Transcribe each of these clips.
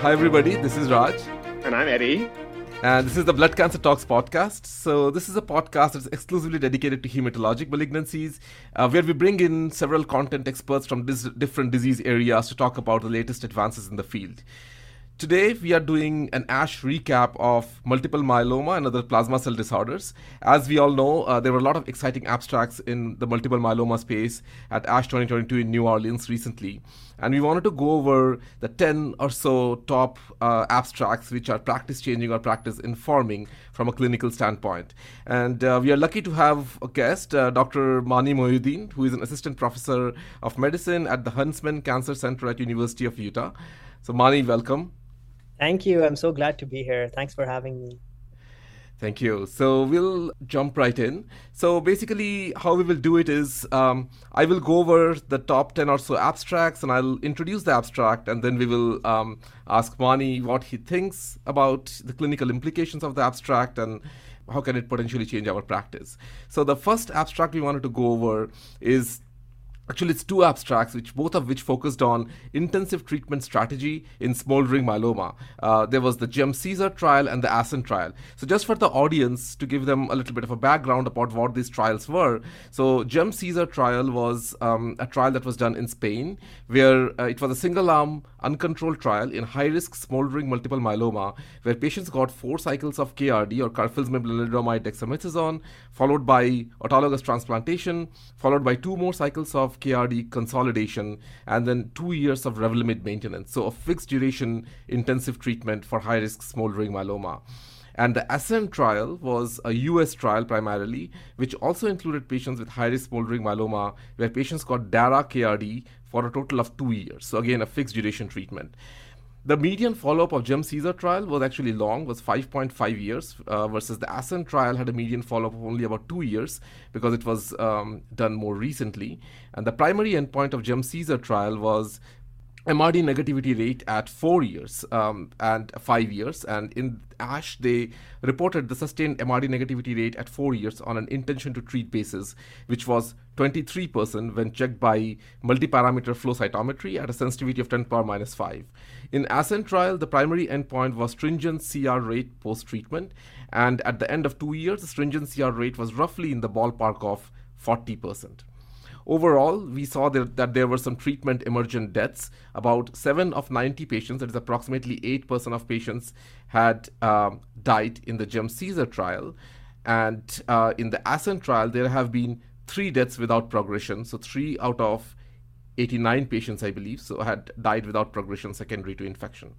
Hi, everybody. This is Raj. And I'm Eddie. And this is the Blood Cancer Talks podcast. So, this is a podcast that's exclusively dedicated to hematologic malignancies, uh, where we bring in several content experts from dis- different disease areas to talk about the latest advances in the field. Today, we are doing an ASH recap of multiple myeloma and other plasma cell disorders. As we all know, uh, there were a lot of exciting abstracts in the multiple myeloma space at ASH 2022 in New Orleans recently. And we wanted to go over the 10 or so top uh, abstracts which are practice changing or practice informing from a clinical standpoint. And uh, we are lucky to have a guest, uh, Dr. Mani Mohyuddin, who is an assistant professor of medicine at the Huntsman Cancer Center at University of Utah. So, Mani, welcome. Thank you. I'm so glad to be here. Thanks for having me. Thank you. So we'll jump right in. So basically, how we will do it is um, I will go over the top 10 or so abstracts and I'll introduce the abstract and then we will um, ask Mani what he thinks about the clinical implications of the abstract and how can it potentially change our practice. So the first abstract we wanted to go over is Actually, it's two abstracts, which both of which focused on intensive treatment strategy in smoldering myeloma. Uh, there was the GEM-CESAR trial and the ASCENT trial. So, just for the audience to give them a little bit of a background about what these trials were. So, GEM-CESAR trial was um, a trial that was done in Spain, where uh, it was a single-arm, uncontrolled trial in high-risk smoldering multiple myeloma, where patients got four cycles of KRD or carfilzomib lenalidomide dexamethasone, followed by autologous transplantation, followed by two more cycles of KRD consolidation, and then two years of Revlimid maintenance. So, a fixed duration intensive treatment for high risk smoldering myeloma. And the ASCENT trial was a US trial primarily, which also included patients with high risk smoldering myeloma, where patients got DARA KRD for a total of two years. So, again, a fixed duration treatment. The median follow-up of GEM-CESAR trial was actually long, was 5.5 years, uh, versus the ASCENT trial had a median follow-up of only about two years because it was um, done more recently. And the primary endpoint of GEM Caesar trial was MRD negativity rate at four years um, and five years. And in ASH, they reported the sustained MRD negativity rate at four years on an intention to treat basis, which was 23% when checked by multi-parameter flow cytometry at a sensitivity of 10 power minus 5. In ASCENT trial, the primary endpoint was stringent CR rate post-treatment, and at the end of two years, the stringent CR rate was roughly in the ballpark of 40%. Overall, we saw that, there were some treatment emergent deaths. About 7 of 90 patients, that is approximately 8% of patients, had um, died in the GEM-CESAR trial. And uh, in the ASCENT trial, there have been three deaths without progression. So, three out of 89 patients, I believe, so had died without progression secondary to infection.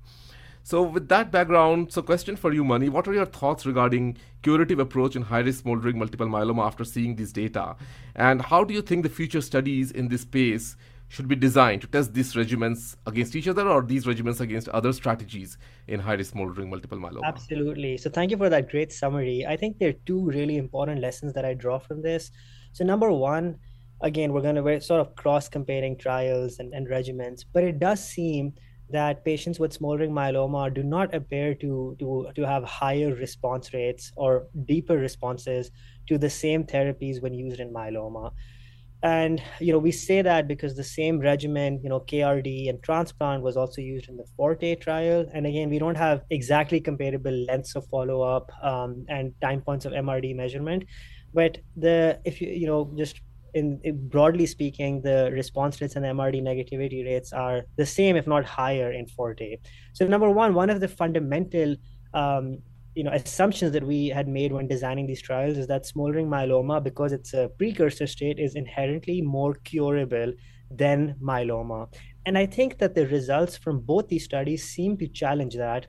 So, with that background, so question for you, Mani, what are your thoughts regarding curative approach in high-risk smoldering multiple myeloma after seeing these data, and how do you think the future studies in this space should be designed to test these regimens against each other or these regimens against other strategies in high-risk smoldering multiple myeloma? Absolutely. So, thank you for that great summary. I think there are two really important lessons that I draw from this. So, number one, again, we're going to sort of cross-comparing trials and, and regimens, but it does seem that patients with smoldering myeloma do not appear to, to, to have higher response rates or deeper responses to the same therapies when used in myeloma. And you know, we say that because the same regimen, you know, KRD and transplant was also used in the Forte trial. And again, we don't have exactly comparable lengths of follow-up um, and time points of MRD measurement. But the if you you know just in, in, broadly speaking, the response rates and MRD negativity rates are the same, if not higher, in Forte. So, number one, one of the fundamental um, you know assumptions that we had made when designing these trials is that smoldering myeloma, because it's a precursor state, is inherently more curable than myeloma. And I think that the results from both these studies seem to challenge that.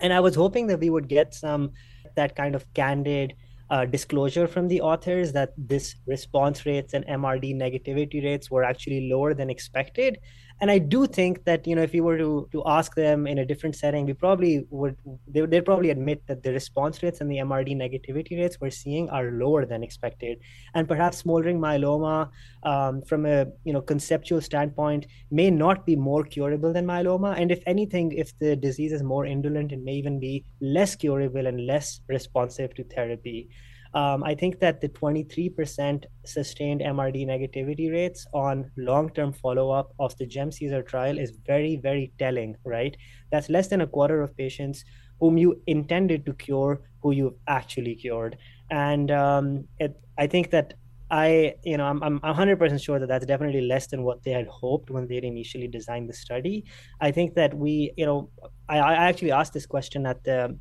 And I was hoping that we would get some that kind of candid uh, disclosure from the authors that this response rates and MRD negativity rates were actually lower than expected. And I do think that you know if you were to to ask them in a different setting, we probably would they would probably admit that the response rates and the MRD negativity rates we're seeing are lower than expected. And perhaps smoldering myeloma, um, from a you know conceptual standpoint, may not be more curable than myeloma. And if anything, if the disease is more indolent, it may even be less curable and less responsive to therapy. Um, I think that the 23% sustained MRD negativity rates on long term follow up of the GEM-CESAR trial is very, very telling, right? That's less than a quarter of patients whom you intended to cure who you've actually cured. And um, it, I think that I, you know, I'm, I'm 100% sure that that's definitely less than what they had hoped when they initially designed the study. I think that we, you know, I, I actually asked this question at the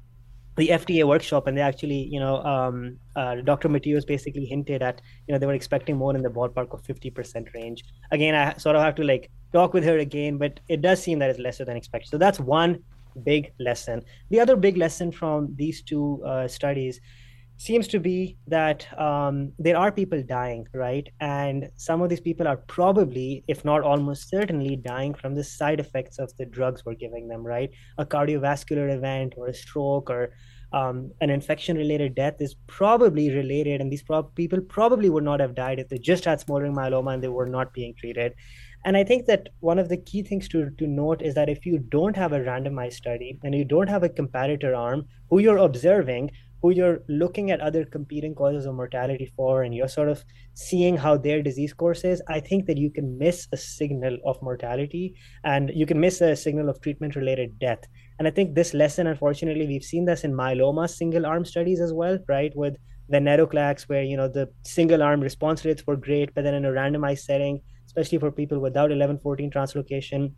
the FDA workshop, and they actually, you know, um, uh, Dr. Mateos basically hinted at, you know, they were expecting more in the ballpark of 50% range. Again, I sort of have to like talk with her again, but it does seem that it's lesser than expected. So that's one big lesson. The other big lesson from these two uh, studies seems to be that um, there are people dying, right? And some of these people are probably, if not almost certainly, dying from the side effects of the drugs we're giving them, right? A cardiovascular event or a stroke or um, an infection related death is probably related. And these pro- people probably would not have died if they just had smoldering myeloma and they were not being treated. And I think that one of the key things to, to note is that if you don't have a randomized study and you don't have a comparator arm who you're observing, who you're looking at other competing causes of mortality for and you're sort of seeing how their disease course is i think that you can miss a signal of mortality and you can miss a signal of treatment related death. And i think this lesson unfortunately we've seen this in myeloma single arm studies as well right? With the venetoclax where you know the single arm response rates were great but then in a randomized setting especially for people without 1114 translocation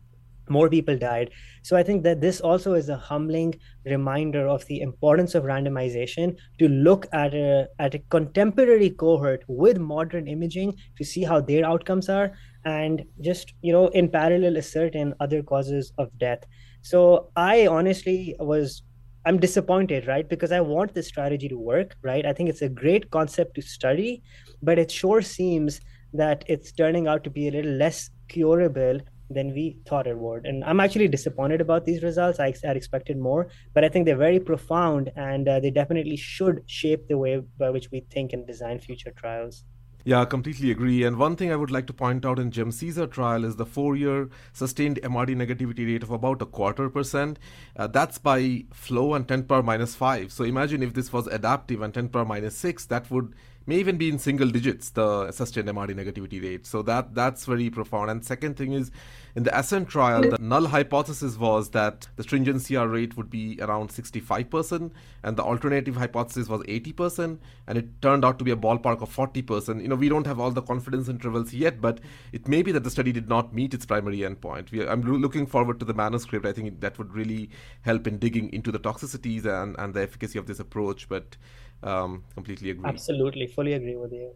more people died. So I think that this also is a humbling reminder of the importance of randomization to look at a at a contemporary cohort with modern imaging to see how their outcomes are and just you know in parallel ascertain other causes of death. So I honestly was I'm disappointed, right? Because I want this strategy to work, right? I think it's a great concept to study, but it sure seems that it's turning out to be a little less curable than we thought it would. And I'm actually disappointed about these results. I had expected more, but I think they're very profound and uh, they definitely should shape the way by which we think and design future trials. Yeah, I completely agree. And one thing I would like to point out in GEM-CESAR trial is the four-year sustained MRD negativity rate of about a quarter percent. Uh, that's by flow and 10 power minus 5. So imagine if this was adaptive and 10 power minus 6, that would may even be in single digits the sustained MRD negativity rate. So that that's very profound. And second thing is in the Ascent trial, the null hypothesis was that the stringent CR rate would be around 65%, and the alternative hypothesis was 80%, and it turned out to be a ballpark of 40%. You know, we don't have all the confidence intervals yet, but it may be that the study did not meet its primary endpoint. We, I'm looking forward to the manuscript. I think that would really help in digging into the toxicities and, and the efficacy of this approach. But um, completely agree. Absolutely, fully agree with you.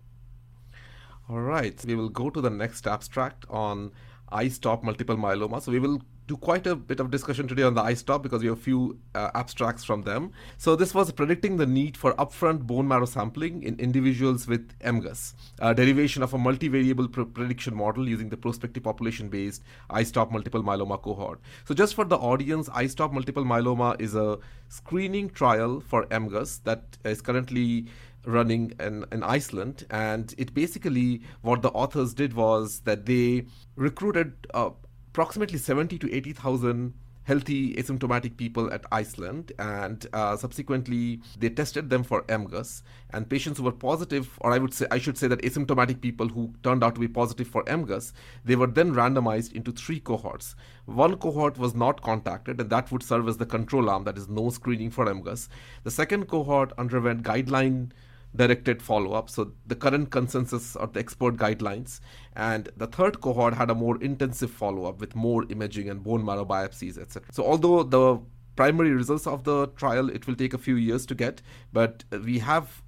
All right, we will go to the next abstract on I-STOP multiple myeloma. So we will do quite a bit of discussion today on the I-STOP because we have a few uh, abstracts from them. So this was predicting the need for upfront bone marrow sampling in individuals with MGUS, a derivation of a multivariable pr- prediction model using the prospective population-based I-STOP multiple myeloma cohort. So just for the audience, I-STOP multiple myeloma is a screening trial for MGUS that is currently running in, in Iceland. And it basically, what the authors did was that they recruited uh, approximately 70 to 80,000 healthy asymptomatic people at Iceland, and uh, subsequently they tested them for MGUS. And patients who were positive, or I would say, I should say that asymptomatic people who turned out to be positive for MGUS, they were then randomized into three cohorts. One cohort was not contacted, and that would serve as the control arm, that is no screening for MGUS. The second cohort underwent guideline directed follow up. So the current consensus or the expert guidelines. And the third cohort had a more intensive follow up with more imaging and bone marrow biopsies, etc. So although the primary results of the trial it will take a few years to get, but we have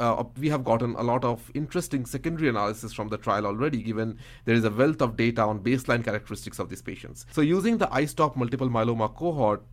uh, we have gotten a lot of interesting secondary analysis from the trial already, given there is a wealth of data on baseline characteristics of these patients. So, using the I-STOP multiple myeloma cohort,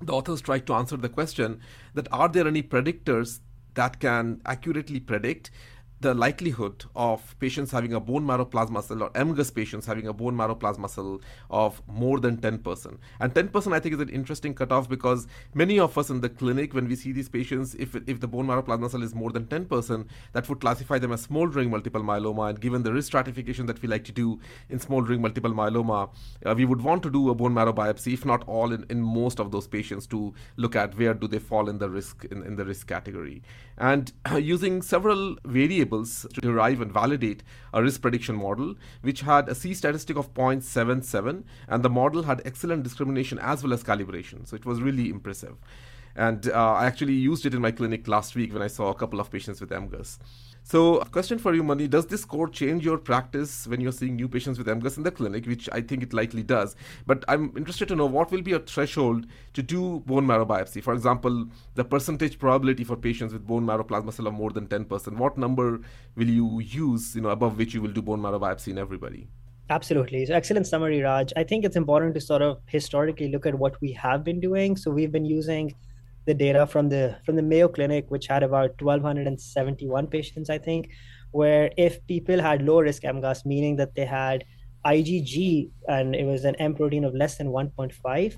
the authors tried to answer the question that are there any predictors that can accurately predict the likelihood of patients having a bone marrow plasma cell or MGUS patients having a bone marrow plasma cell of more than 10%. And 10% I think is an interesting cutoff because many of us in the clinic, when we see these patients, if, if the bone marrow plasma cell is more than 10%, that would classify them as smoldering multiple myeloma. And given the risk stratification that we like to do in smoldering multiple myeloma, uh, we would want to do a bone marrow biopsy, if not all, in, in most of those patients to look at where do they fall in the risk in, in the risk category. And uh, using several variables to derive and validate a risk prediction model, which had a C statistic of 0.77, and the model had excellent discrimination as well as calibration. So it was really impressive. And uh, I actually used it in my clinic last week when I saw a couple of patients with MGUS. So, a question for you, Mani Does this score change your practice when you're seeing new patients with MGUS in the clinic, which I think it likely does? But I'm interested to know what will be a threshold to do bone marrow biopsy? For example, the percentage probability for patients with bone marrow plasma cell of more than 10%. What number will you use, you know, above which you will do bone marrow biopsy in everybody? Absolutely. So excellent summary, Raj. I think it's important to sort of historically look at what we have been doing. So we've been using the data from the from the Mayo Clinic, which had about 1,271 patients, I think, where if people had low risk MGUS, meaning that they had IgG and it was an M protein of less than 1.5,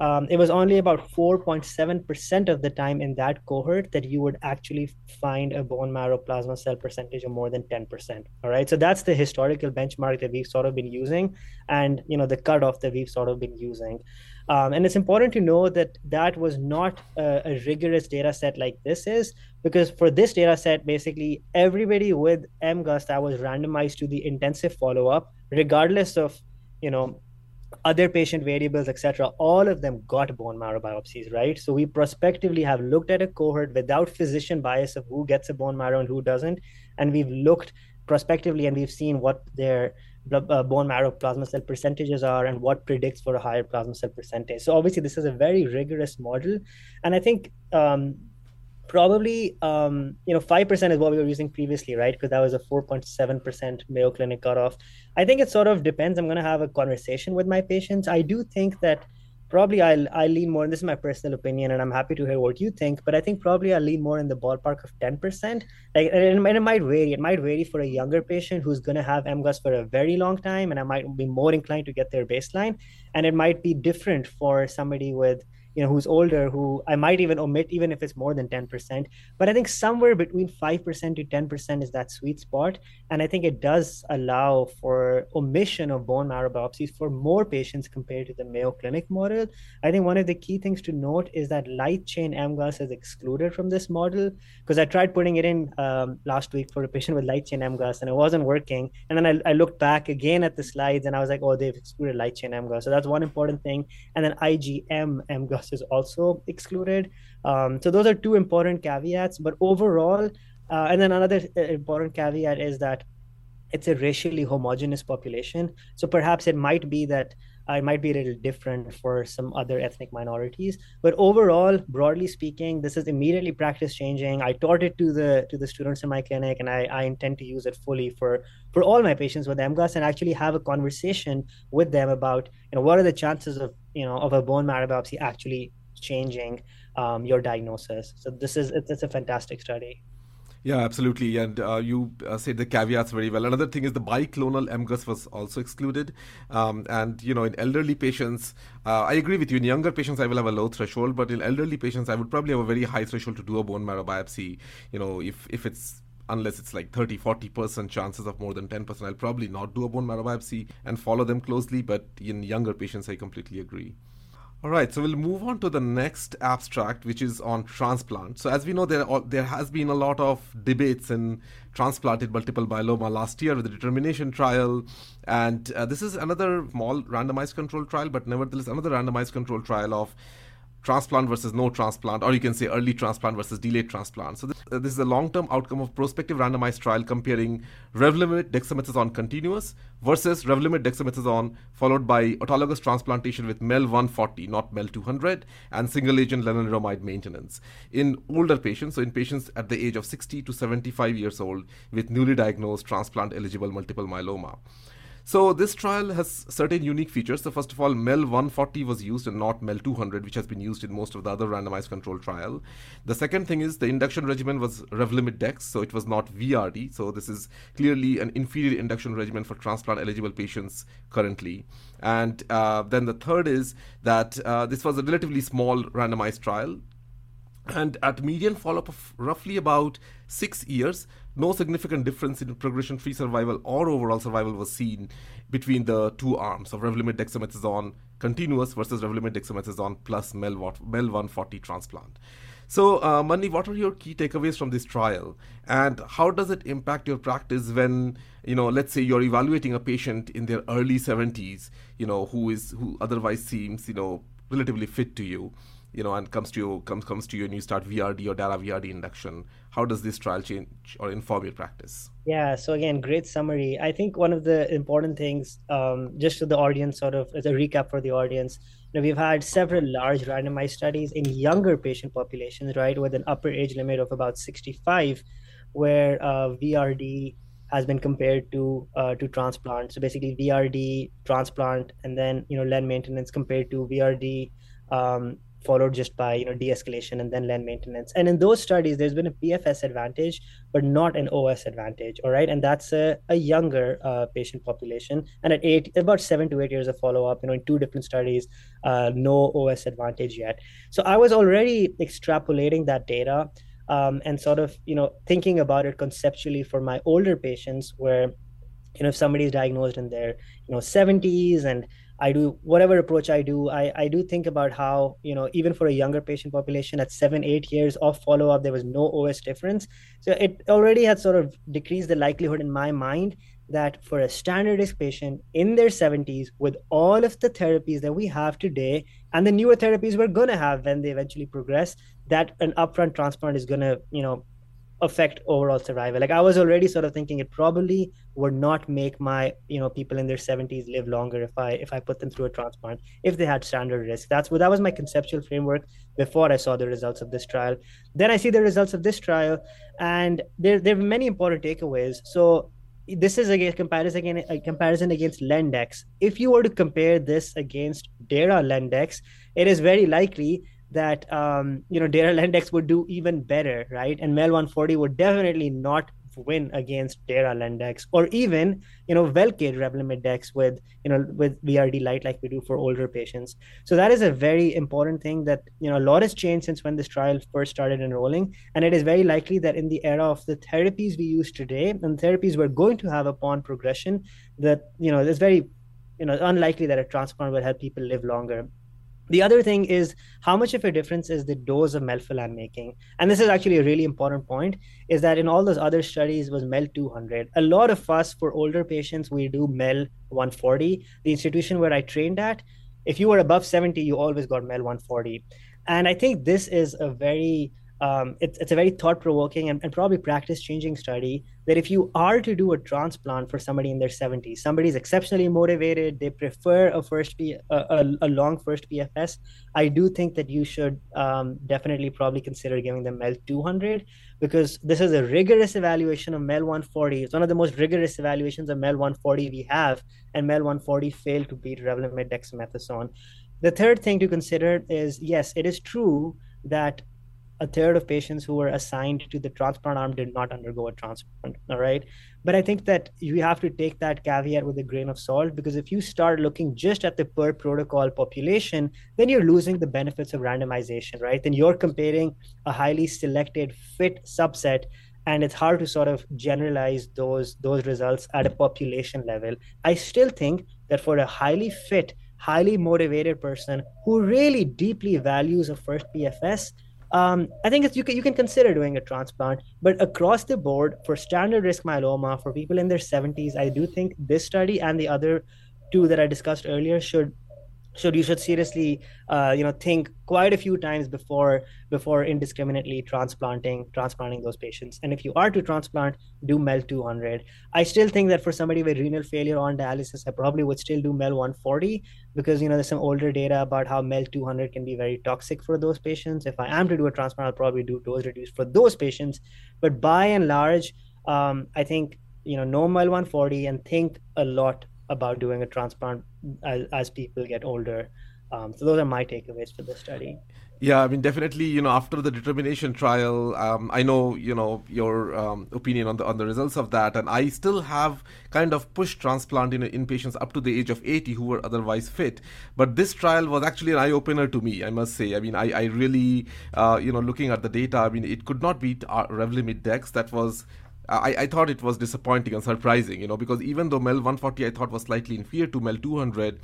um, it was only about 4.7% of the time in that cohort that you would actually find a bone marrow plasma cell percentage of more than 10%. All right. So that's the historical benchmark that we've sort of been using and, you know, the cutoff that we've sort of been using. Um, and it's important to know that that was not a, a, rigorous data set like this is, because for this data set, basically everybody with MGUS that was randomized to the intensive follow up, regardless of, you know, other patient variables, etc., all of them got bone marrow biopsies, right? So we prospectively have looked at a cohort without physician bias of who gets a bone marrow and who doesn't, and we've looked prospectively and we've seen what their bone marrow plasma cell percentages are and what predicts for a higher plasma cell percentage. So obviously this is a very rigorous model, and I think um, probably um, you know five percent is what we were using previously, right? Because that was a four point seven percent Mayo Clinic cutoff. I think it sort of depends. I'm going to have a conversation with my patients. I do think that probably I'll I lean more, and this is my personal opinion, and I'm happy to hear what you think. But I think probably I'll lean more in the ballpark of 10%. Like, and it might vary. It might vary for a younger patient who's going to have MGUS for a very long time, and I might be more inclined to get their baseline, and it might be different for somebody with you know who's older who i might even omit even if it's more than 10% but i think somewhere between 5% to 10% is that sweet spot. And i think it does allow for omission of bone marrow biopsies for more patients compared to the mayo clinic model. I think one of the key things to note is that light chain mgus is excluded from this model because i tried putting it in um, last week for a patient with light chain mgus and it wasn't working. And then I, I looked back again at the slides and i was like oh they've excluded light chain mgus so that's one important thing. And then igm is also excluded. Um, so those are two important caveats. But overall, uh, and then another uh, important caveat is that it's a racially homogeneous population. So perhaps it might be that it might be a little different for some other ethnic minorities. But overall, broadly speaking, this is immediately practice changing. I taught it to the to the students in my clinic, and I, I intend to use it fully for for all my patients with MGUS and actually have a conversation with them about you know what are the chances of you know of a bone marrow biopsy actually changing um, your diagnosis. So this is it's, it's a fantastic study. Yeah, absolutely. And uh, you uh, said the caveats very well. Another thing is the biclonal MGUS was also excluded. Um, and, you know, in elderly patients, uh, I agree with you. In younger patients, I will have a low threshold. But in elderly patients, I would probably have a very high threshold to do a bone marrow biopsy. You know, if, if it's unless it's like 30 40% chances of more than 10% i'll probably not do a bone marrow biopsy and follow them closely but in younger patients i completely agree all right, so we'll move on to the next abstract, which is on transplant. So as we know, there are, there has been a lot of debates in transplanted multiple myeloma last year with the determination trial, and uh, this is another small randomized control trial, but nevertheless another randomized control trial of transplant versus no transplant, or you can say early transplant versus delayed transplant. So this, uh, this is a long-term outcome of prospective randomized trial comparing Revlimid dexamethasone continuous versus Revlimid dexamethasone followed by autologous transplantation with MEL 140, not MEL 200, and single-agent lenalidomide maintenance in older patients, so in patients at the age of 60 to 75 years old with newly diagnosed transplant-eligible multiple myeloma. So this trial has certain unique features. So first of all, MEL 140 was used and not MEL 200, which has been used in most of the other randomized control trial. The second thing is the induction regimen was Revlimid Dex, so it was not VRD. So this is clearly an inferior induction regimen for transplant eligible patients currently. And uh, then the third is that uh, this was a relatively small randomized trial. And at median follow up of roughly about six years, no significant difference in progression free survival or overall survival was seen between the two arms of Revlimid dexamethasone continuous versus Revlimid dexamethasone plus MEL, 140 transplant. So, uh, Mani, what are your key takeaways from this trial, and how does it impact your practice when you know, let's say you're evaluating a patient in their early 70s, you know, who is who otherwise seems you know relatively fit to you, you know, and comes to you comes comes to you and you start VRD or Dara VRD induction. How does this trial change or inform your practice? Yeah. So again, great summary. I think one of the important things, um, just to the audience, sort of as a recap for the audience, you know, we've had several large randomized studies in younger patient populations, right, with an upper age limit of about 65, where uh, VRD has been compared to uh, to transplant. So basically, VRD transplant, and then you know len maintenance compared to VRD um, followed just by you know de-escalation and then len maintenance. And in those studies there's been a pfs advantage but not an os advantage all right? And that's a, a younger uh, patient population. And at eight about seven to eight years of follow-up you know in two different studies uh, no os advantage yet. So i was already extrapolating that data um, and sort of you know thinking about it conceptually for my older patients where you know if somebody's diagnosed in their you know 70s and I do whatever approach I do, I, I do think about how, you know, even for a younger patient population at seven, eight years of follow up, there was no OS difference. So it already had sort of decreased the likelihood in my mind that for a standard risk patient in their 70s, with all of the therapies that we have today and the newer therapies we're going to have when they eventually progress, that an upfront transplant is going to, you know, affect overall survival. Like i was already sort of thinking it probably would not make my you know people in their 70s live longer if i if i put them through a transplant if they had standard risk. That's what that was my conceptual framework before i saw the results of this trial. Then i see the results of this trial and there there are many important takeaways. So this is a comparison again a comparison against lendex. If you were to compare this against dara lendex it is very likely that um, you know Dara Lendex would do even better, right? And Mel 140 would definitely not win against Dara Lendex or even you know Velcade Revlimid Dex with you know with VRD light like we do for older patients. So that is a very important thing that you know a lot has changed since when this trial first started enrolling, and it is very likely that in the era of the therapies we use today and therapies we're going to have upon progression, that you know it's very you know unlikely that a transplant will help people live longer the other thing is how much of a difference is the dose of melphalan making? And this is actually a really important point, is that in all those other studies was MEL 200. A lot of us for older patients, we do MEL 140. The institution where I trained at, if you were above 70, you always got MEL 140. And I think this is a very um, it's, it's a very thought provoking and, and, probably practice changing study that if you are to do a transplant for somebody in their 70s, somebody is exceptionally motivated, they prefer a first P, a, a, a, long first PFS, I do think that you should um, definitely probably consider giving them MEL 200 because this is a rigorous evaluation of MEL 140. It's one of the most rigorous evaluations of MEL 140 we have, and MEL 140 failed to beat Revlimid dexamethasone. The third thing to consider is yes, it is true that a third of patients who were assigned to the transplant arm did not undergo a transplant all right? But i think that you have to take that caveat with a grain of salt because if you start looking just at the per protocol population then you're losing the benefits of randomization right? Then you're comparing a highly selected fit subset and it's hard to sort of generalize those those results at a population level. I still think that for a highly fit highly motivated person who really deeply values a first pfs um, I think you can, you can consider doing a transplant, but across the board for standard risk myeloma for people in their 70s, I do think this study and the other two that I discussed earlier should should you should seriously uh, you know think quite a few times before before indiscriminately transplanting transplanting those patients. And if you are to transplant do mel 200 i still think that for somebody with renal failure on dialysis i probably would still do mel 140 because you know there's some older data about how mel 200 can be very toxic for those patients. If i am to do a transplant i'll probably do dose reduce for those patients. But by and large um, i think you know no mel 140 and think a lot about doing a transplant as, as people get older. Um, so those are my takeaways for the study. Yeah, I mean, definitely, you know, after the determination trial, um, I know, you know, your um, opinion on the on the results of that, and I still have kind of pushed transplant in in patients up to the age of 80 who were otherwise fit. But this trial was actually an eye opener to me, I must say. I mean, I, I really, uh, you know, looking at the data, I mean, it could not beat Revlimid Dex. That was I, I, thought it was disappointing and surprising, you know, because even though MEL 140 I thought was slightly inferior to MEL 200,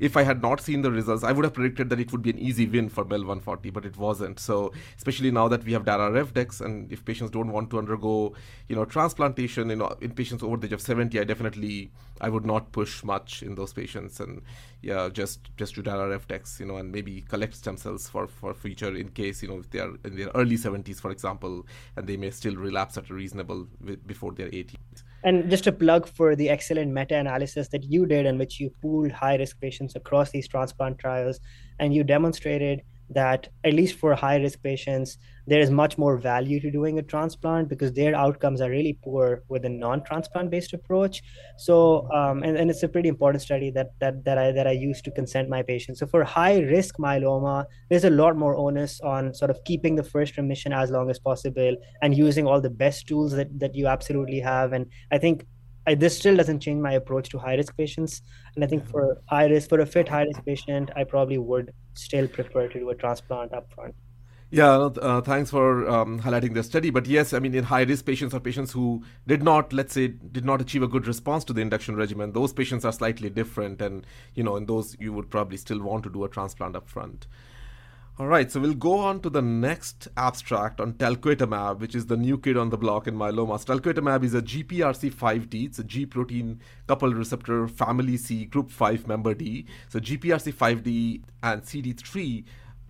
if I had not seen the results, I would have predicted that it would be an easy win for MEL 140, but it wasn't. So especially now that we have Dara Revdex, and if patients don't want to undergo, you know, transplantation, know, in patients over the age of 70, I definitely I would not push much in those patients, and yeah, just just do Dara Revdex, you know, and maybe collect stem cells for for future in case you know if they are in their early 70s, for example, and they may still relapse at a reasonable before their 80s. And just a plug for the excellent meta analysis that you did, in which you pooled high risk patients across these transplant trials, and you demonstrated that at least for high risk patients, there is much more value to doing a transplant because their outcomes are really poor with a non transplant based approach. So, um, and, and it's a pretty important study that that that I that I use to consent my patients. So for high risk myeloma, there's a lot more onus on sort of keeping the first remission as long as possible and using all the best tools that that you absolutely have. And I think I, this still doesn't change my approach to high risk patients. And I think for high risk, for a fit high risk patient, I probably would still prefer to do a transplant upfront. Yeah, uh, thanks for um, highlighting the study. But yes, I mean, in high risk patients or patients who did not, let's say, did not achieve a good response to the induction regimen, those patients are slightly different. And, you know, in those, you would probably still want to do a transplant upfront. All right, so we'll go on to the next abstract on talquetamab, which is the new kid on the block in myeloma. Talquetamab is a GPRC5D. It's a G protein coupled receptor family C group 5 member D. So GPRC5D and CD3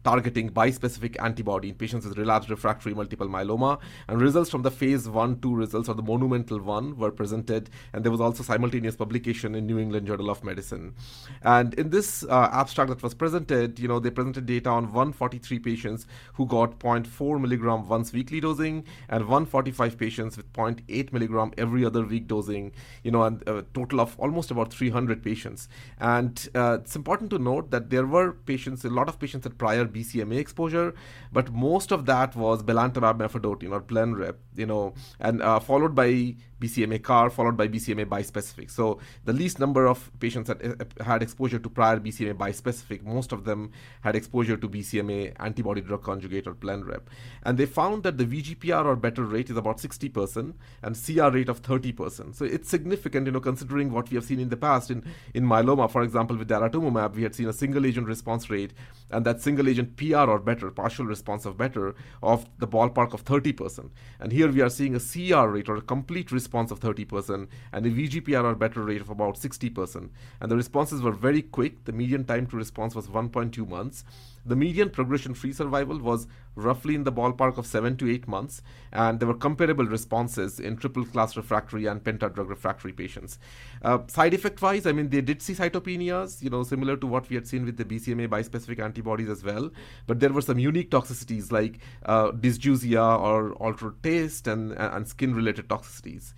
targeting bispecific antibody in patients with relapsed refractory multiple myeloma. And results from the phase 1 2 results, or the monumental one, were presented. And there was also simultaneous publication in New England Journal of Medicine. And in this uh, abstract that was presented, you know, they presented data on 143 patients who got 0.4 milligram once weekly dosing and 145 patients with 0.8 milligram every other week dosing, you know, and a total of almost about 300 patients. And uh, it's important to note that there were patients, a lot of patients at prior BCMA exposure, but most of that was belantamab mafodotin or Blenrep, you know, and uh, followed by BCMA CAR followed by BCMA bispecific. So the least number of patients that had exposure to prior BCMA bispecific, most of them had exposure to BCMA antibody drug conjugate or Blenrep. And they found that the VGPR or better rate is about 60% and CR rate of 30%. So it's significant, you know, considering what we have seen in the past in, in myeloma, for example, with daratumumab, we had seen a single agent response rate and that single agent PR or better, partial response of better, of the ballpark of 30%. And here we are seeing a CR rate or a complete response response of 30% and a VGPR or better rate of about 60%. And the responses were very quick. The median time to response was 1.2 months. The median progression free survival was roughly in the ballpark of seven to eight months, and there were comparable responses in triple class refractory and pentadrug refractory patients. Uh, side effect wise, I mean, they did see cytopenias, you know, similar to what we had seen with the BCMA bispecific antibodies as well, but there were some unique toxicities like uh, dysgeusia or altered taste and, and skin related toxicities.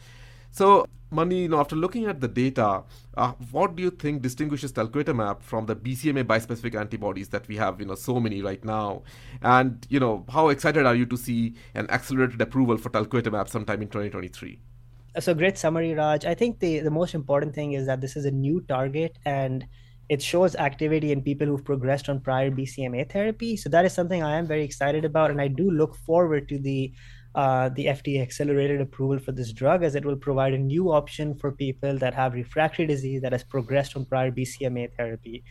So, Mani, you know, after looking at the data, uh, what do you think distinguishes talquetamab from the BCMA bispecific antibodies that we have, you know, so many right now? And, you know, how excited are you to see an accelerated approval for talquetamab sometime in 2023? So great summary, Raj. I think the, the most important thing is that this is a new target and it shows activity in people who've progressed on prior BCMA therapy. So that is something I am very excited about, and I do look forward to the uh, the FDA accelerated approval for this drug as it will provide a new option for people that have refractory disease that has progressed on prior BCMA therapy.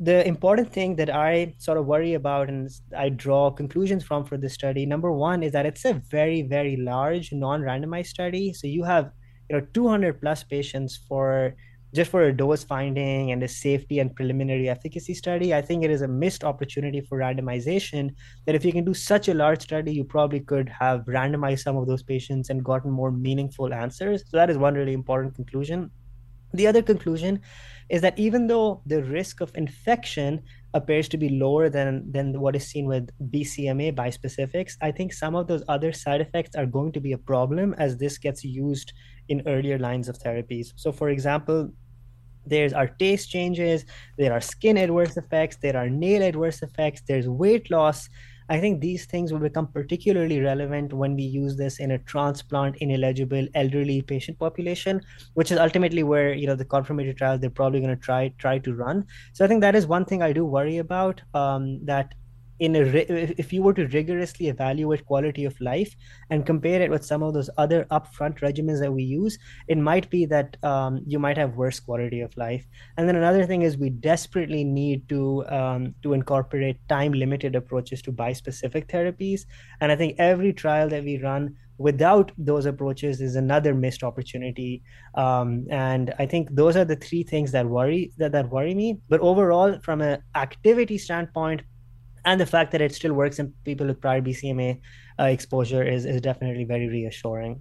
The important thing that I sort of worry about and I draw conclusions from for this study, number one, is that it's a very, very large non-randomized study. So you have you know 200 plus patients for just for a dose finding and a safety and preliminary efficacy study, I think it is a missed opportunity for randomization. That if you can do such a large study, you probably could have randomized some of those patients and gotten more meaningful answers. So that is one really important conclusion. The other conclusion is that even though the risk of infection appears to be lower than than what is seen with BCMA bispecifics, I think some of those other side effects are going to be a problem as this gets used in earlier lines of therapies. So, for example, there's our taste changes there are skin adverse effects there are nail adverse effects there's weight loss I think these things will become particularly relevant when we use this in a transplant ineligible elderly patient population, which is ultimately where you know the confirmatory trials they're probably going to try try to run. So I think that is one thing I do worry about. Um, that in a if you were to rigorously evaluate quality of life and compare it with some of those other upfront regimens that we use it might be that um, you might have worse quality of life. And then another thing is we desperately need to um, to incorporate time limited approaches to bispecific therapies. And i think every trial that we run without those approaches is another missed opportunity. Um, and i think those are the three things that worry that, that worry me. But overall from an activity standpoint and the fact that it still works in people with prior BCMA uh, exposure is, is definitely very reassuring.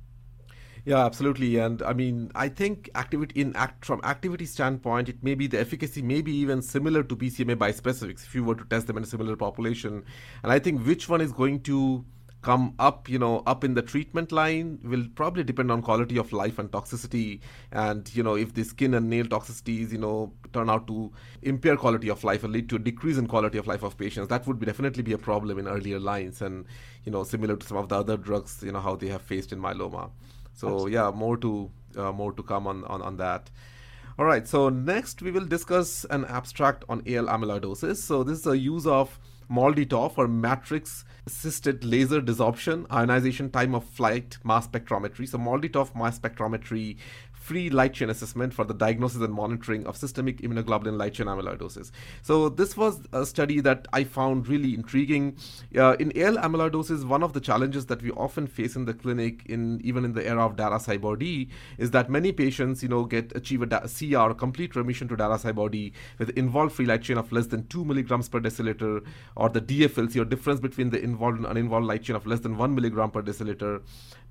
Yeah, absolutely. And I mean, I think activity in act from activity standpoint, it may be the efficacy may be even similar to BCMA bispecifics if you were to test them in a similar population. And I think which one is going to come up, you know, up in the treatment line will probably depend on quality of life and toxicity. And, you know, if the skin and nail toxicities, you know, turn out to impair quality of life or lead to a decrease in quality of life of patients, that would be definitely be a problem in earlier lines and, you know, similar to some of the other drugs, you know, how they have faced in myeloma. So Absolutely. yeah, more to uh, more to come on, on, on that. All right, so next we will discuss an abstract on AL amyloidosis. So this is a use of MALDI-TOF or matrix assisted laser desorption ionization time of flight mass spectrometry. So MALDI-TOF mass spectrometry free light chain assessment for the diagnosis and monitoring of systemic immunoglobulin light chain amyloidosis. So this was a study that I found really intriguing. Uh, in AL amyloidosis, one of the challenges that we often face in the clinic, in even in the era of DARA-CyBorD, is that many patients, you know, get achieve a, da- CR, complete remission to DARA-CyBorD, with involved free light chain of less than two milligrams per deciliter, or the DFLC, or difference between the involved and uninvolved light chain of less than one milligram per deciliter,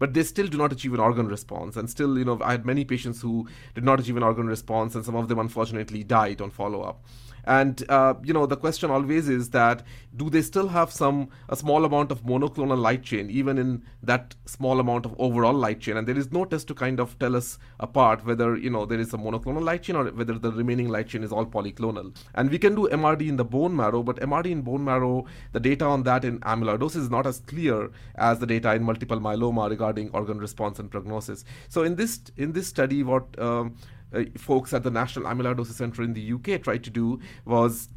but they still do not achieve an organ response. And still, you know, I had many patients who did not achieve an organ response, and some of them unfortunately died on follow up. And uh, you know the question always is that do they still have some a small amount of monoclonal light chain even in that small amount of overall light chain? And there is no test to kind of tell us apart whether you know there is a monoclonal light chain or whether the remaining light chain is all polyclonal. And we can do MRD in the bone marrow, but MRD in bone marrow, the data on that in amyloidosis is not as clear as the data in multiple myeloma regarding organ response and prognosis. So in this in this study, what um, uh, folks at the National Amyloidosis Center in the UK tried to do was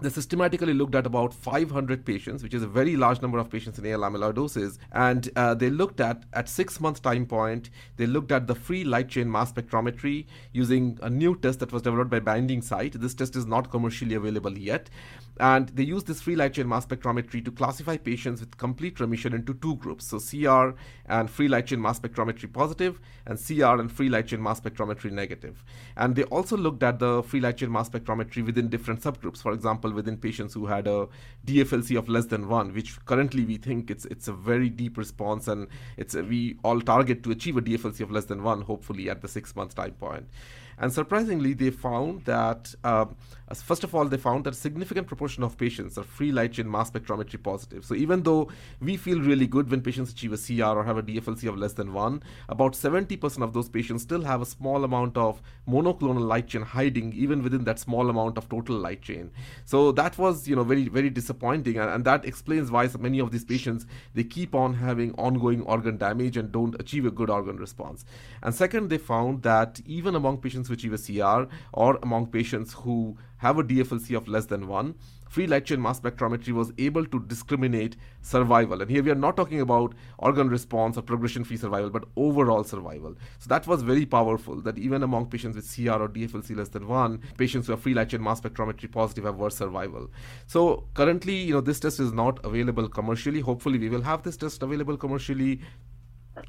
they systematically looked at about 500 patients, which is a very large number of patients in AL amyloidosis, and uh, they looked at at six months time point. They looked at the free light chain mass spectrometry using a new test that was developed by Binding Site. This test is not commercially available yet, and they used this free light chain mass spectrometry to classify patients with complete remission into two groups so CR and free light chain mass spectrometry positive, and CR and free light chain mass spectrometry negative. And they also looked at the free light chain mass spectrometry within different subgroups. For example, within patients who had a DFLC of less than one, which currently we think it's it's a very deep response, and it's a, we all target to achieve a DFLC of less than one, hopefully at the six month time point. And surprisingly, they found that, uh, first of all, they found that a significant proportion of patients are free light chain mass spectrometry positive. So even though we feel really good when patients achieve a CR or have a DFLC of less than one, about 70% of those patients still have a small amount of monoclonal light chain hiding even within that small amount of total light chain. So that was, you know, very, very disappointing. And, and that explains why so many of these patients, they keep on having ongoing organ damage and don't achieve a good organ response. And second, they found that even among patients patients which achieve a CR or among patients who have a DFLC of less than 1, free light chain mass spectrometry was able to discriminate survival. And here we are not talking about organ response or progression free survival, but overall survival. So that was very powerful that even among patients with CR or DFLC less than 1, patients who have free light chain mass spectrometry positive have worse survival. So currently, you know, this test is not available commercially. Hopefully, we will have this test available commercially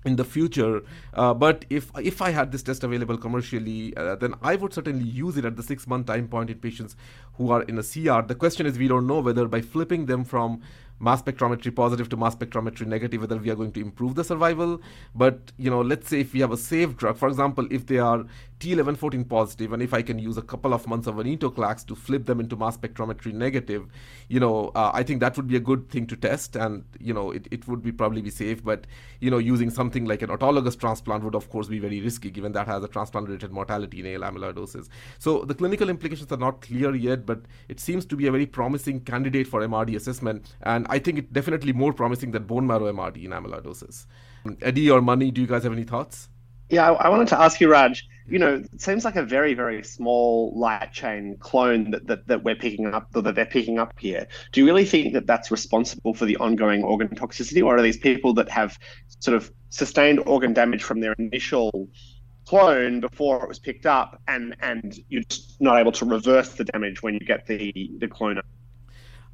in the future. Uh, but if if I had this test available commercially, uh, then I would certainly use it at the six month time point in patients who are in a CR. The question is, we don't know whether by flipping them from mass spectrometry positive to mass spectrometry negative whether we are going to improve the survival but you know let's say if we have a safe drug for example if they are T1114 positive, and if I can use a couple of months of venetoclax to flip them into mass spectrometry negative, you know, uh, I think that would be a good thing to test, and you know, it, it would be probably be safe. But you know, using something like an autologous transplant would of course be very risky, given that has a transplant-related mortality in AL amyloidosis. So the clinical implications are not clear yet, but it seems to be a very promising candidate for MRD assessment, and I think it's definitely more promising than bone marrow MRD in amyloidosis. Eddie or Mani, do you guys have any thoughts? Yeah, I wanted to ask you, Raj. You know, it seems like a very, very small light chain clone that, that, that we're picking up, or that they're picking up here. Do you really think that that's responsible for the ongoing organ toxicity, or are these people that have sort of sustained organ damage from their initial clone before it was picked up, and and you're just not able to reverse the damage when you get the the clone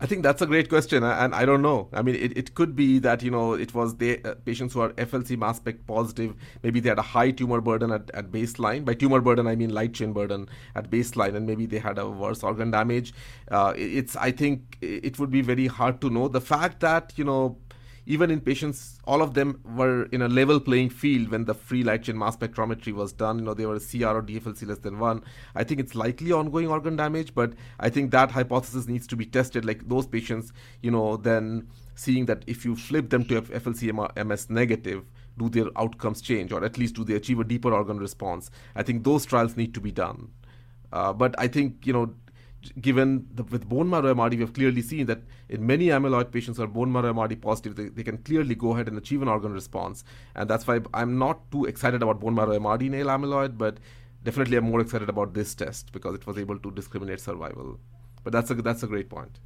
I think that's a great question, and I don't know. I mean, it, it could be that you know it was the uh, patients who are FLC mass spec positive. Maybe they had a high tumor burden at, at baseline. By tumor burden, I mean light chain burden at baseline, and maybe they had a worse organ damage. Uh, it's I think it would be very hard to know. The fact that you know even in patients, all of them were in a level playing field when the free light chain mass spectrometry was done. You know, they were CR or DFLC less than one. I think it's likely ongoing organ damage, but I think that hypothesis needs to be tested. Like those patients, you know, then seeing that if you flip them to FLC MS negative, do their outcomes change, or at least do they achieve a deeper organ response? I think those trials need to be done. Uh, but I think you know given the, with bone marrow MRD, we have clearly seen that in many amyloid patients who are bone marrow MRD positive, they, they can clearly go ahead and achieve an organ response. And that's why I'm not too excited about bone marrow MRD in AL amyloid, but definitely I'm more excited about this test because it was able to discriminate survival. But that's a that's a great point.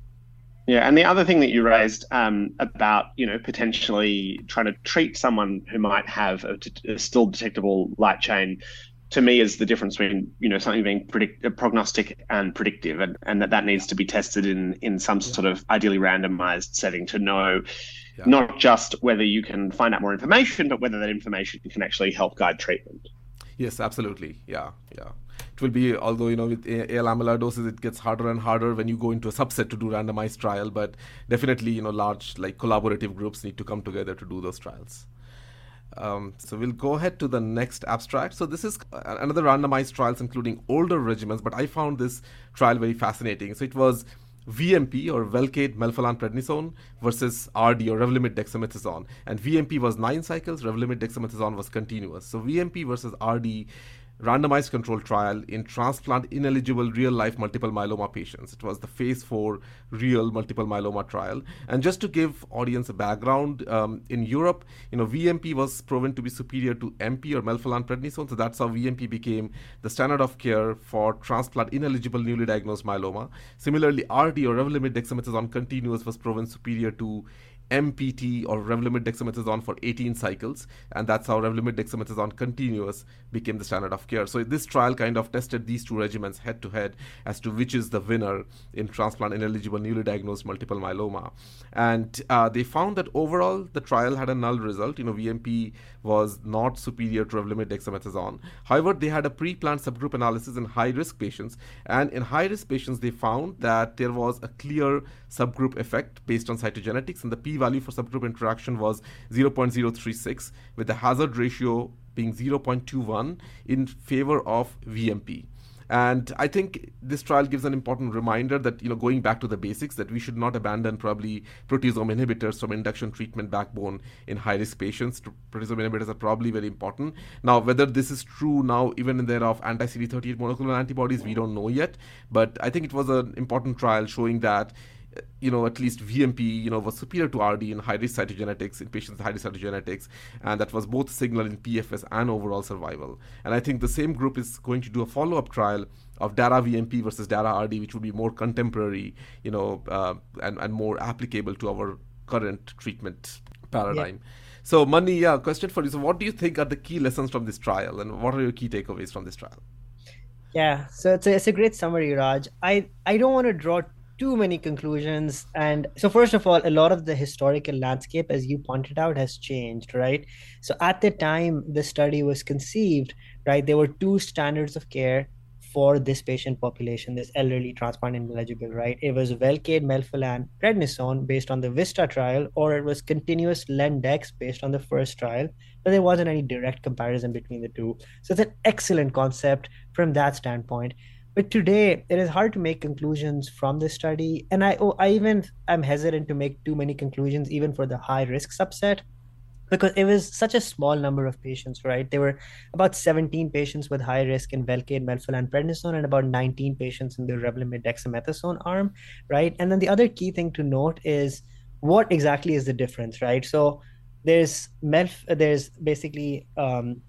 Yeah, and the other thing that you raised um, about you know potentially trying to treat someone who might have a still detectable light chain to me is the difference between you know something being predict, prognostic and predictive, and, and that that needs to be tested in in some yeah. sort of ideally randomized setting to know yeah. not just whether you can find out more information, but whether that information can actually help guide treatment. Yes, absolutely. Yeah, yeah. It will be, although you know, with AL amyloidosis, it gets harder and harder when you go into a subset to do randomized trial. But definitely, you know, large like collaborative groups need to come together to do those trials. Um, so we'll go ahead to the next abstract. So this is another randomized trials including older regimens, but I found this trial very fascinating. So it was VMP or Velcade melphalan prednisone versus RD or Revlimid dexamethasone. And VMP was nine cycles, Revlimid dexamethasone was continuous. So VMP versus RD randomized control trial in transplant ineligible real life multiple myeloma patients. It was the phase 4 real multiple myeloma trial. And just to give audience a background, um, in Europe, you know, VMP was proven to be superior to MP or melphalan prednisone. So that's how VMP became the standard of care for transplant ineligible newly diagnosed myeloma. Similarly, RD or Revlimid dexamethasone continuous was proven superior to MPT or Revlimid dexamethasone for 18 cycles, and that's how Revlimid dexamethasone continuous became the standard of care. So this trial kind of tested these two regimens head to head as to which is the winner in transplant ineligible newly diagnosed multiple myeloma, and uh, they found that overall the trial had a null result. You know, VMP was not superior to Revlimid dexamethasone. However, they had a pre-planned subgroup analysis in high-risk patients, and in high-risk patients they found that there was a clear subgroup effect based on cytogenetics, and the p value for subgroup interaction was 0.036 with the hazard ratio being 0.21 in favor of VMP. And I think this trial gives an important reminder that, you know, going back to the basics, that we should not abandon probably proteasome inhibitors from induction treatment backbone in high risk patients. Proteasome inhibitors are probably very important. Now, whether this is true now, even in there of anti CD38 monoclonal antibodies, we don't know yet. But I think it was an important trial showing that you know, at least VMP, you know, was superior to RD in high-risk cytogenetics in patients with high-risk cytogenetics, and that was both signal in PFS and overall survival. And I think the same group is going to do a follow-up trial of DARA VMP versus DARA RD, which would be more contemporary, you know, uh, and and more applicable to our current treatment paradigm. Yeah. So, Mani, yeah, question for you. So, what do you think are the key lessons from this trial, and what are your key takeaways from this trial? Yeah, so it's a, it's a great summary, Raj. I, I don't want to draw too many conclusions. And so, first of all, a lot of the historical landscape, as you pointed out, has changed, right? So, at the time the study was conceived, right, there were two standards of care for this patient population, this elderly transplant ineligible, right? It was Velcade, melphalan, prednisone based on the VISTA trial, or it was continuous Lendex based on the first trial. But there wasn't any direct comparison between the two. So it's an excellent concept from that standpoint. But today, it is hard to make conclusions from this study, and I, oh, I even I'm hesitant to make too many conclusions, even for the high risk subset because it was such a small number of patients, right? There were about 17 patients with high risk in Velcade, melphalan, prednisone, and about 19 patients in the Revlimid dexamethasone arm, right? And then the other key thing to note is what exactly is the difference, right? So there's melf, there's basically um,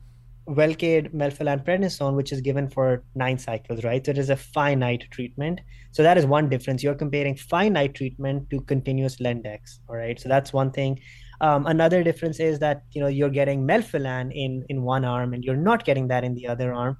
Velcade, melphalan, prednisone, which is given for nine cycles, right? So it is a finite treatment. So that is one difference. You're comparing finite treatment to continuous Lendex, all right? So that's one thing. Um, another difference is that you know you're getting melphalan in in one arm and you're not getting that in the other arm.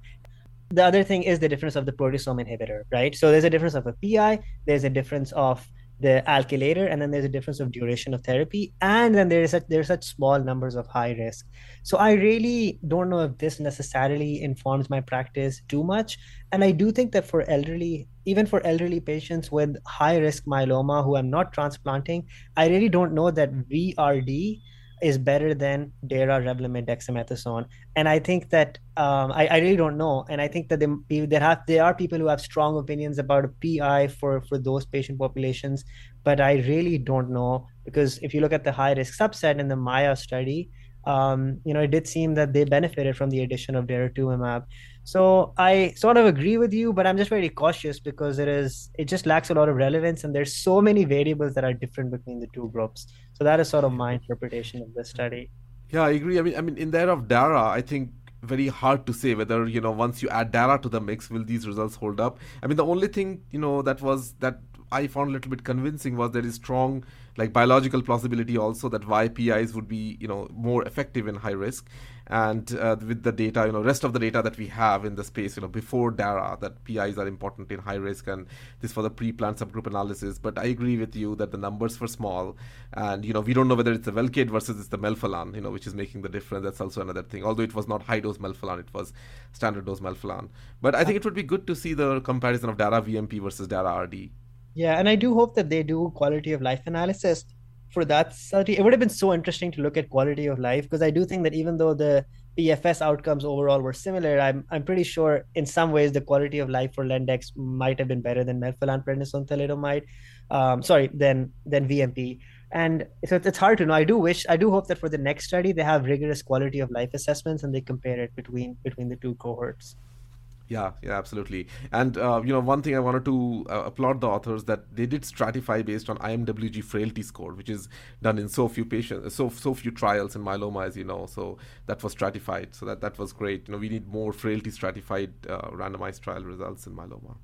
The other thing is the difference of the proteasome inhibitor, right? So there's a difference of a PI, there's a difference of the alkylator, and then there's a difference of duration of therapy, and then there is such there's such small numbers of high risk. So I really don't know if this necessarily informs my practice too much. And I do think that for elderly, even for elderly patients with high risk myeloma who I'm not transplanting, I really don't know that VRD is better than DARA, Revlimid, dexamethasone. And I think that um, I, I, really don't know. And I think that they, there have there are people who have strong opinions about a PI for for those patient populations, but I really don't know because if you look at the high risk subset in the MAIA study, um, you know, it did seem that they benefited from the addition of daratumumab. So I sort of agree with you, but I'm just very cautious because it is it just lacks a lot of relevance, and there's so many variables that are different between the two groups. So that is sort of my interpretation of the study. Yeah, I agree. I mean, I mean, in there of Dara, I think very hard to say whether you know once you add Dara to the mix, will these results hold up? I mean, the only thing you know that was that I found a little bit convincing was there is strong like biological plausibility also that why PIs would be you know more effective in high risk, and uh, with the data you know rest of the data that we have in the space you know before DARA that PIs are important in high risk and this for the pre-planned subgroup analysis. But I agree with you that the numbers were small, and you know we don't know whether it's the Velcade versus it's the melphalan you know which is making the difference. That's also another thing. Although it was not high dose melphalan, it was standard dose melphalan. But I think it would be good to see the comparison of DARA VMP versus DARA RD. Yeah, and I do hope that they do quality of life analysis for that study. It would have been so interesting to look at quality of life because I do think that even though the PFS outcomes overall were similar, I'm I'm pretty sure in some ways the quality of life for Lendex might have been better than melphalan prednisone thalidomide. Um, sorry, than than VMP. And so it's hard to know. I do wish, I do hope that for the next study they have rigorous quality of life assessments and they compare it between between the two cohorts. Yeah, yeah, absolutely. And uh, you know, one thing I wanted to uh, applaud the authors that they did stratify based on IMWG frailty score, which is done in so few patients, so so few trials in myeloma, as you know. So that was stratified. So that that was great. You know, we need more frailty stratified uh, randomized trial results in myeloma.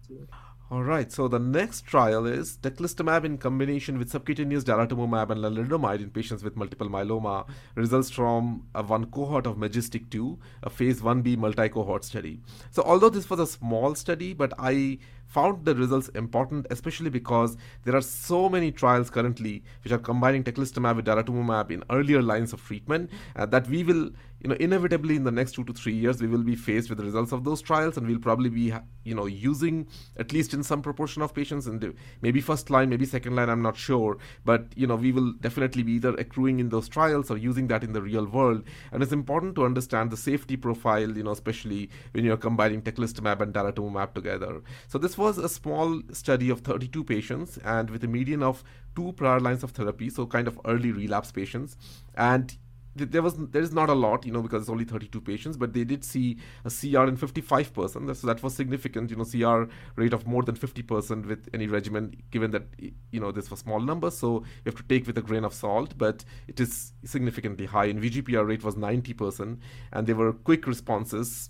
All right, so the next trial is teclistamab in combination with subcutaneous daratumumab and lenalidomide in patients with multiple myeloma. Results from a one cohort of MajesTEC 2, a phase 1b multi-cohort study. So although this was a small study, but I found the results important, especially because there are so many trials currently which are combining teclistamab with daratumumab in earlier lines of treatment uh, that we will, you know, inevitably in the next two to three years we will be faced with the results of those trials, and we'll probably be, you know, using at least in some proportion of patients, and maybe first line, maybe second line, I'm not sure, but you know, we will definitely be either accruing in those trials or using that in the real world, and it's important to understand the safety profile, you know, especially when you're combining teclistamab and daratumumab together. So this was a small study of 32 patients and with a median of two prior lines of therapy, so kind of early relapse patients. And there was there is not a lot, you know, because it's only 32 patients, but they did see a CR in 55%. So that was significant, you know, CR rate of more than 50% with any regimen, given that you know this was small numbers. So you have to take with a grain of salt, but it is significantly high. and VGPR rate was 90%, and they were quick responses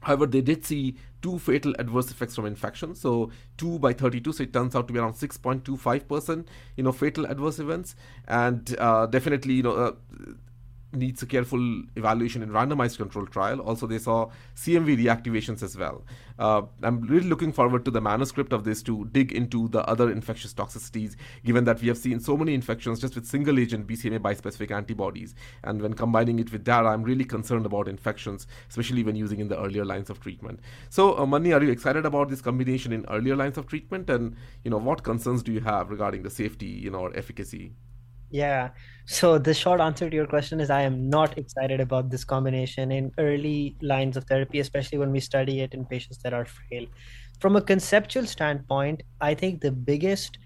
However, they did see two fatal adverse effects from infection. So 2 by 32, so it turns out to be around 6.25%, you know, fatal adverse events. And uh, definitely, you know, uh, needs a careful evaluation in randomized controlled trial. Also, they saw CMV reactivations as well. Uh, I'm really looking forward to the manuscript of this to dig into the other infectious toxicities, given that we have seen so many infections just with single agent BCMA bispecific antibodies. And when combining it with DARA, I'm really concerned about infections, especially when using in the earlier lines of treatment. So, uh, Mani, are you excited about this combination in earlier lines of treatment? And, you know, what concerns do you have regarding the safety, you know, or efficacy? Yeah. So the short answer to your question is I am not excited about this combination in early lines of therapy, especially when we study it in patients that are frail. From a conceptual standpoint, I think the biggest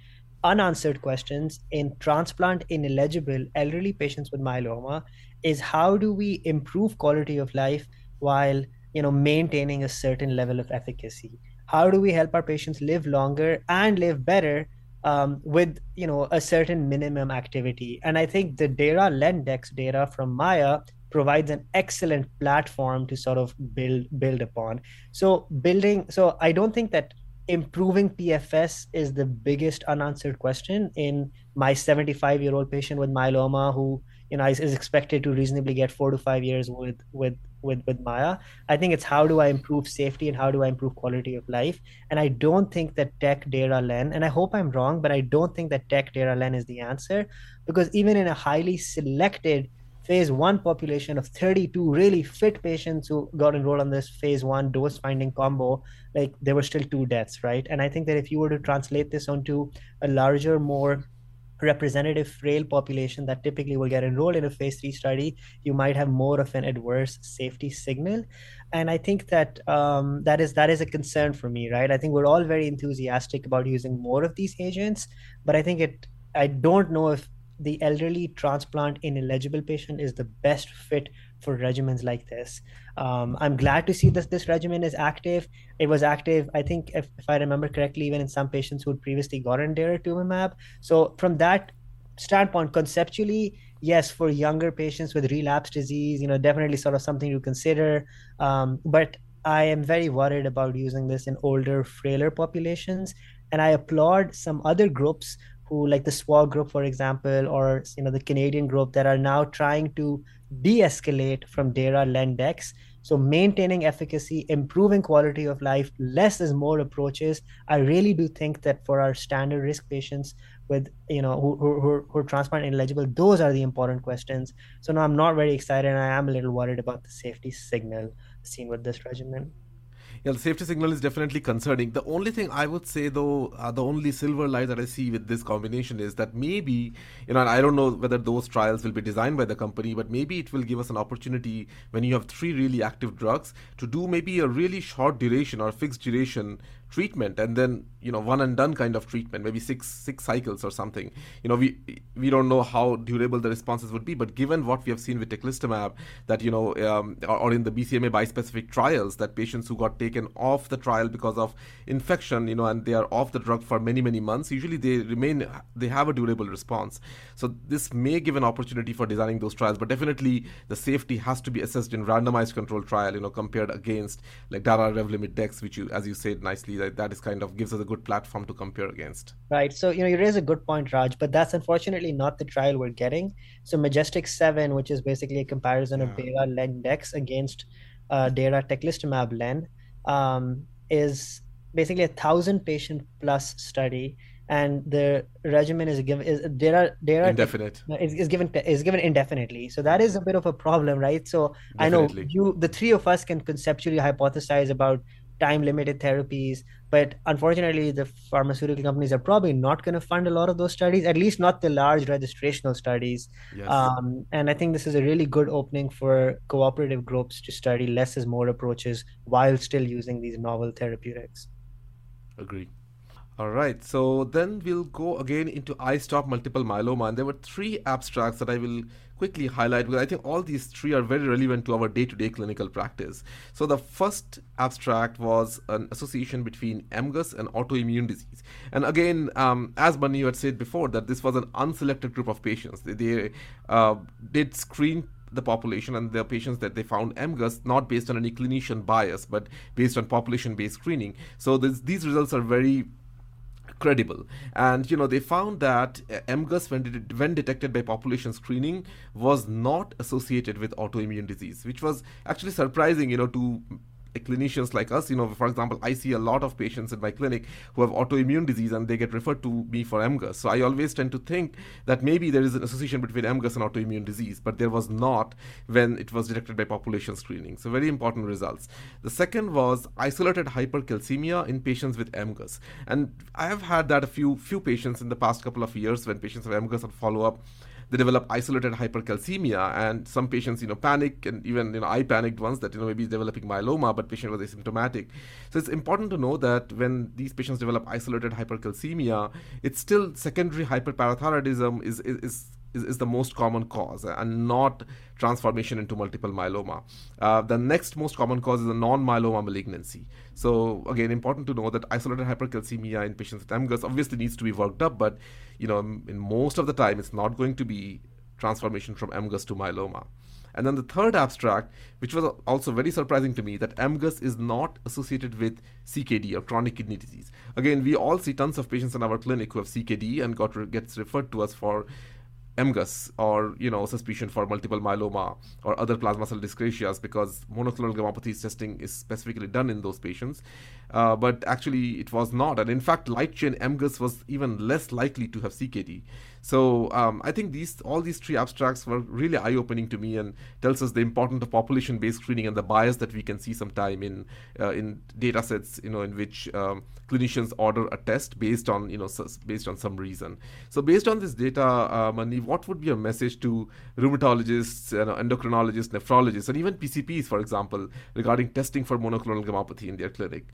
unanswered questions in transplant ineligible elderly patients with myeloma is how do we improve quality of life while you know maintaining a certain level of efficacy how do we help our patients live longer and live better um, with you know a certain minimum activity. And I think the DARA Lendex data from MAIA provides an excellent platform to sort of build build upon. So building, so I don't think that improving PFS is the biggest unanswered question in my 75 year old patient with myeloma who you know is, is expected to reasonably get four to five years with with with with MAIA. I think it's how do I improve safety and how do I improve quality of life. And I don't think that tech DARA len, and I hope I'm wrong, but I don't think that tech DARA len is the answer because even in a highly selected phase one population of 32 really fit patients who got enrolled on this phase one dose finding combo, like there were still two deaths, right? And I think that if you were to translate this onto a larger, more representative frail population that typically will get enrolled in a phase three study, you might have more of an adverse safety signal. And I think that um, that is that is a concern for me, right? I think we're all very enthusiastic about using more of these agents, but I think it I don't know if the elderly transplant ineligible patient is the best fit for regimens like this. Um, I'm glad to see that this regimen is active. It was active, I think, if, if I remember correctly, even in some patients who had previously gotten daratumumab. So from that standpoint, conceptually, yes, for younger patients with relapsed disease, you know, definitely sort of something to consider. Um, but I am very worried about using this in older, frailer populations. And I applaud some other groups who, like the SWOG group, for example, or you know the Canadian group, that are now trying to de-escalate from DARA Lendex. So maintaining efficacy, improving quality of life, less is more approaches. I really do think that for our standard risk patients with you know who, who, who are transplant ineligible, those are the important questions. So now I'm not very excited, and I am a little worried about the safety signal seen with this regimen yeah, the safety signal is definitely concerning. The only thing I would say, though, uh, the only silver light that I see with this combination is that maybe, you know, I don't know whether those trials will be designed by the company, but maybe it will give us an opportunity when you have three really active drugs to do maybe a really short duration or fixed duration treatment and then you know one and done kind of treatment maybe six six cycles or something. You know we we don't know how durable the responses would be but given what we have seen with teclistamab that you know um, or, in the bcma bispecific trials that patients who got taken off the trial because of infection you know and they are off the drug for many many months usually they remain they have a durable response. So this may give an opportunity for designing those trials but definitely the safety has to be assessed in randomized control trial you know compared against like dara revlimid dex which you as you said nicely that that is kind of gives us a good platform to compare against. Right. So you know you raise a good point, Raj, but that's unfortunately not the trial we're getting. So MajesTEC Seven, which is basically a comparison yeah. of DARA Lendex against uh, DARA Teclistamab Len, um, is basically a thousand patient plus study and the regimen is given is there are there are indefinite is, is given is given indefinitely so that is a bit of a problem right so Definitely. i know you the three of us can conceptually hypothesize about time limited therapies but unfortunately the pharmaceutical companies are probably not going to fund a lot of those studies at least not the large registrational studies. Yes. um, and i think this is a really good opening for cooperative groups to study less is more approaches while still using these novel therapeutics. Agree all right, so then we'll go again into iStop multiple myeloma, and there were three abstracts that I will quickly highlight because I think all these three are very relevant to our day-to-day clinical practice. So the first abstract was an association between MGUS and autoimmune disease, and again, um, as Mani had said before, that this was an unselected group of patients. They, they uh, did screen the population and the patients that they found MGUS not based on any clinician bias but based on population based screening. So this, these results are very credible. And you know they found that uh, MGUS, when, de- when detected by population screening, was not associated with autoimmune disease, which was actually surprising. You know to clinicians like us, you know, for example, I see a lot of patients in my clinic who have autoimmune disease and they get referred to me for MGUS. So I always tend to think that maybe there is an association between MGUS and autoimmune disease, but there was not when it was detected by population screening. So very important results. The second was isolated hypercalcemia in patients with MGUS. And I have had that a few few patients in the past couple of years when patients have MGUS on follow up they develop isolated hypercalcemia and some patients you know panic and even you know i panicked once that you know maybe developing myeloma but patient was asymptomatic. So it's important to know that when these patients develop isolated hypercalcemia it's still secondary hyperparathyroidism is is, is is, is the most common cause and not transformation into multiple myeloma. Uh, the next most common cause is a non-myeloma malignancy. So again, important to know that isolated hypercalcemia in patients with MGUS obviously needs to be worked up, but you know, in most of the time, it's not going to be transformation from MGUS to myeloma. And then the third abstract, which was also very surprising to me, that MGUS is not associated with CKD or chronic kidney disease. Again, we all see tons of patients in our clinic who have CKD and got gets referred to us for MGUS or you know suspicion for multiple myeloma or other plasma cell dyscrasias because monoclonal gammopathy testing is specifically done in those patients, uh, but actually it was not, and in fact light chain MGUS was even less likely to have CKD. So um, I think these all these three abstracts were really eye-opening to me and tells us the importance of population-based screening and the bias that we can see sometime in uh, in data sets, you know, in which um, clinicians order a test based on you know based on some reason. So based on this data, uh, Mani, what would be a message to rheumatologists, you know, endocrinologists, nephrologists, and even PCPs, for example, regarding testing for monoclonal gammopathy in their clinic?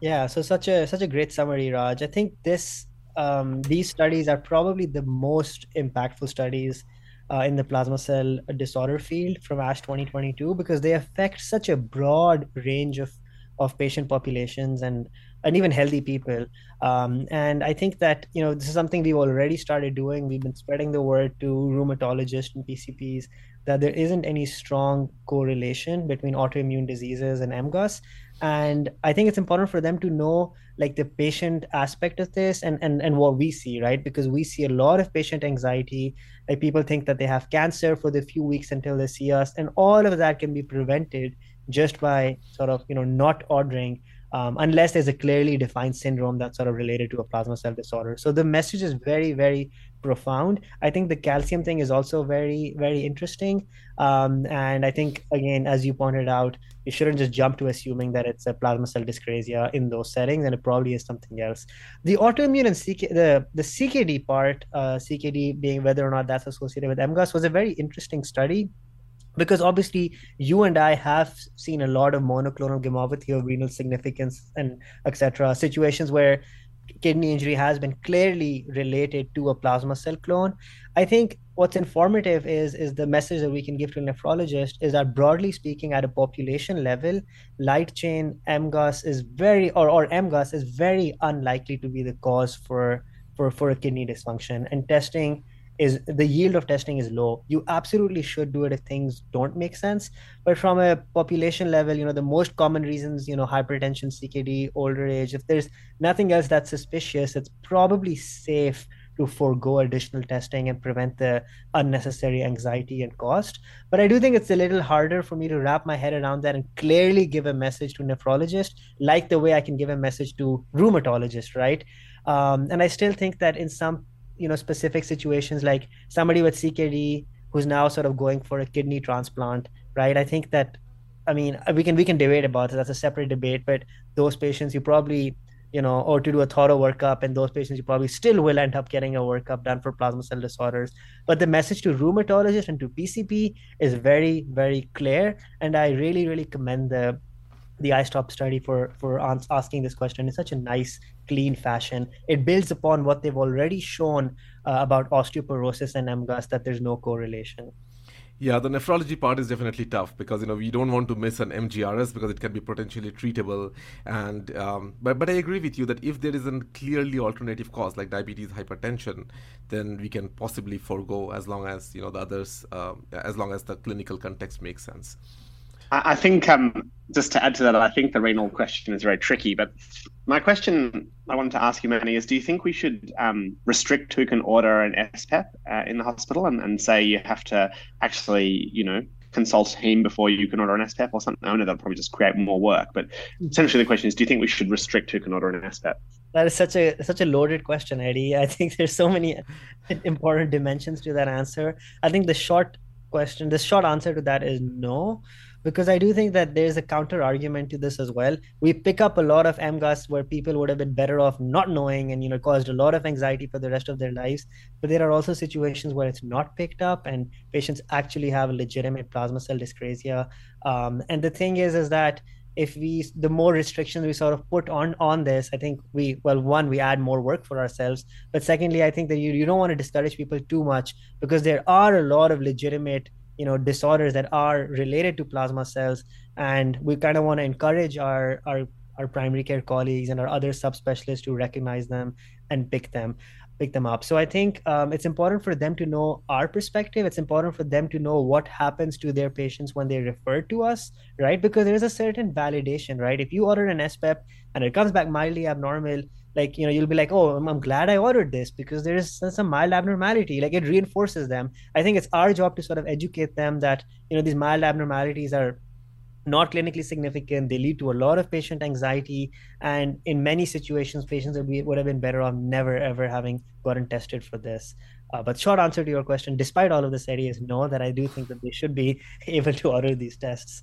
Yeah, so such a such a great summary, Raj. I think this um, these studies are probably the most impactful studies uh, in the plasma cell disorder field from ASH 2022 because they affect such a broad range of of patient populations and and even healthy people. Um, and I think that you know this is something we've already started doing. We've been spreading the word to rheumatologists and PCPs that there isn't any strong correlation between autoimmune diseases and MGUS and i think it's important for them to know like the patient aspect of this and and and what we see right? Because we see a lot of patient anxiety. Like people think that they have cancer for the few weeks until they see us and all of that can be prevented just by sort of you know not ordering um, unless there's a clearly defined syndrome that's sort of related to a plasma cell disorder. So the message is very, very profound. I think the calcium thing is also very, very interesting. Um, and I think, again, as you pointed out, you shouldn't just jump to assuming that it's a plasma cell dyscrasia in those settings, and it probably is something else. The autoimmune and CK, the, the CKD part, uh, CKD being whether or not that's associated with MGUS, was a very interesting study because obviously you and I have seen a lot of monoclonal gammopathy of renal significance and etc. situations where kidney injury has been clearly related to a plasma cell clone. I think what's informative is is the message that we can give to a nephrologist is that broadly speaking, at a population level, light chain MGUS is very or or MGUS is very unlikely to be the cause for for for a kidney dysfunction and testing is the yield of testing is low you absolutely should do it if things don't make sense but from a population level you know the most common reasons you know hypertension ckd older age if there's nothing else that's suspicious it's probably safe to forego additional testing and prevent the unnecessary anxiety and cost. But I do think it's a little harder for me to wrap my head around that and clearly give a message to nephrologist, like the way I can give a message to rheumatologist, right? Um, and I still think that in some you know specific situations like somebody with CKD who's now sort of going for a kidney transplant, right? I think that I mean uh, we can we can debate about it. That's a separate debate, but those patients you probably you know, or to do a thorough workup, and those patients you probably still will end up getting a workup done for plasma cell disorders. But the message to rheumatologists and to PCP is very, very clear, and I really, really commend the the iStop study for for asking this question in such a nice, clean fashion. It builds upon what they've already shown uh, about osteoporosis and MGUS that there's no correlation. Yeah, the nephrology part is definitely tough because you know we don't want to miss an MGRS because it can be potentially treatable. And um, but but I agree with you that if there is a clearly alternative cause like diabetes, hypertension, then we can possibly forego as long as you know the others, uh, as long as the clinical context makes sense. I think um, just to add to that, I think the renal question is very tricky. But my question I wanted to ask you, Mani, is do you think we should um, restrict who can order an SPEP uh, in the hospital and, and say you have to actually, you know, consult him before you can order an SPEP or something? I know that'll probably just create more work. But essentially, the question is, do you think we should restrict who can order an SPEP? That is such a such a loaded question, Eddie. I think there's so many important dimensions to that answer. I think the short question, the short answer to that is no because I do think that there's a counter argument to this as well. We pick up a lot of MGUS where people would have been better off not knowing and you know caused a lot of anxiety for the rest of their lives. But there are also situations where it's not picked up and patients actually have legitimate plasma cell dyscrasia. Um, and the thing is, is that if we the more restrictions we sort of put on on this i think we well one we add more work for ourselves but secondly i think that you, you don't want to discourage people too much because there are a lot of legitimate you know disorders that are related to plasma cells. And we kind of want to encourage our our our primary care colleagues and our other subspecialists to recognize them and pick them pick them up. So i think um, it's important for them to know our perspective. It's important for them to know what happens to their patients when they refer to us right? Because there's a certain validation right? If you order an spep and it comes back mildly abnormal like you know you'll be like oh I'm, glad i ordered this because there's some mild abnormality. Like it reinforces them. I think it's our job to sort of educate them that you know these mild abnormalities are not clinically significant. They lead to a lot of patient anxiety. And in many situations patients would, be, would have been better off never ever having gotten tested for this. Uh, but short answer to your question despite all of this area is no that i do think that they should be able to order these tests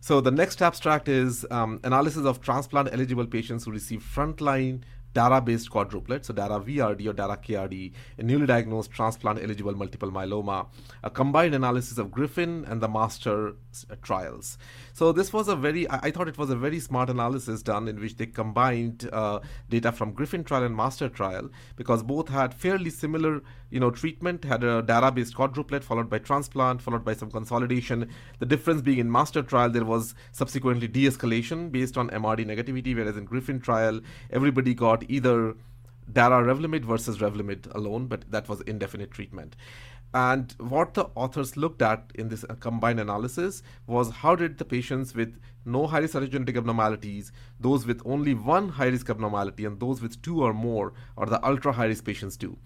so the next abstract is um, analysis of transplant eligible patients who receive frontline DARA-based quadruplet, so DARA-VRD or DARA-KRD, a newly diagnosed transplant-eligible multiple myeloma, a combined analysis of Griffin and the MASTER uh, trials. So this was a very, I, I, thought it was a very smart analysis done in which they combined uh, data from Griffin trial and MASTER trial because both had fairly similar, you know, treatment, had a DARA-based quadruplet followed by transplant, followed by some consolidation. The difference being in MASTER trial, there was subsequently de-escalation based on MRD negativity, whereas in Griffin trial, everybody got either Dara Revlimid versus Revlimid alone, but that was indefinite treatment. And what the authors looked at in this uh, combined analysis was how did the patients with no high risk cytogenetic abnormalities, those with only one high risk abnormality, and those with two or more, or the ultra high risk patients do.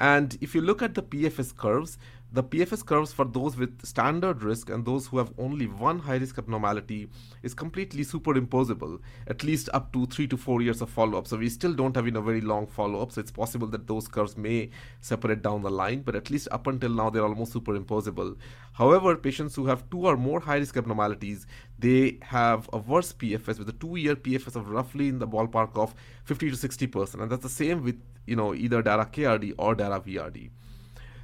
And if you look at the PFS curves, the PFS curves for those with standard risk and those who have only one high risk abnormality is completely superimposable, at least up to three to four years of follow up. So we still don't have you know, very long follow up. So it's possible that those curves may separate down the line, but at least up until now they're almost superimposable. However, patients who have two or more high risk abnormalities, they have a worse PFS with a two year PFS of roughly in the ballpark of 50 to 60%. And that's the same with you know either DARA KRD or DARA VRD.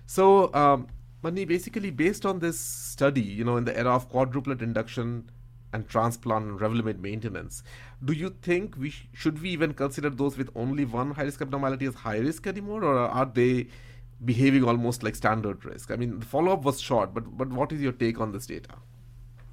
So, um, Mani, basically based on this study, you know, in the era of quadruplet induction and transplant and Revlimid maintenance, do you think we sh- should we even consider those with only one high risk abnormality as high risk anymore, or are they behaving almost like standard risk? I mean, the follow up was short, but but what is your take on this data?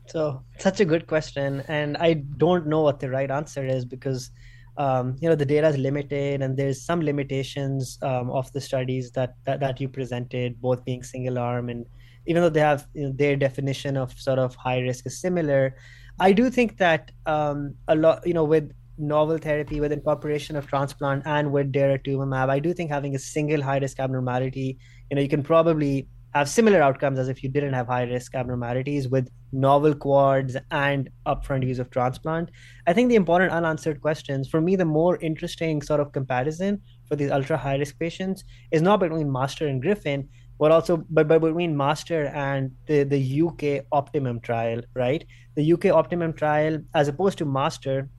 So, such a good question, and I don't know what the right answer is because um, you know the data is limited and there's some limitations um, of the studies that, that that you presented both being single arm and even though they have you know, their definition of sort of high risk is similar i do think that um, a lot you know with novel therapy with incorporation of transplant and with daratumumab i do think having a single high risk abnormality you know you can probably have similar outcomes as if you didn't have high risk abnormalities with novel quads and upfront use of transplant. I think the important unanswered questions, for me, the more interesting sort of comparison for these ultra high risk patients is not between Master and Griffin, but also but, but between Master and the, the UK Optimum trial, right? The UK Optimum trial, as opposed to Master,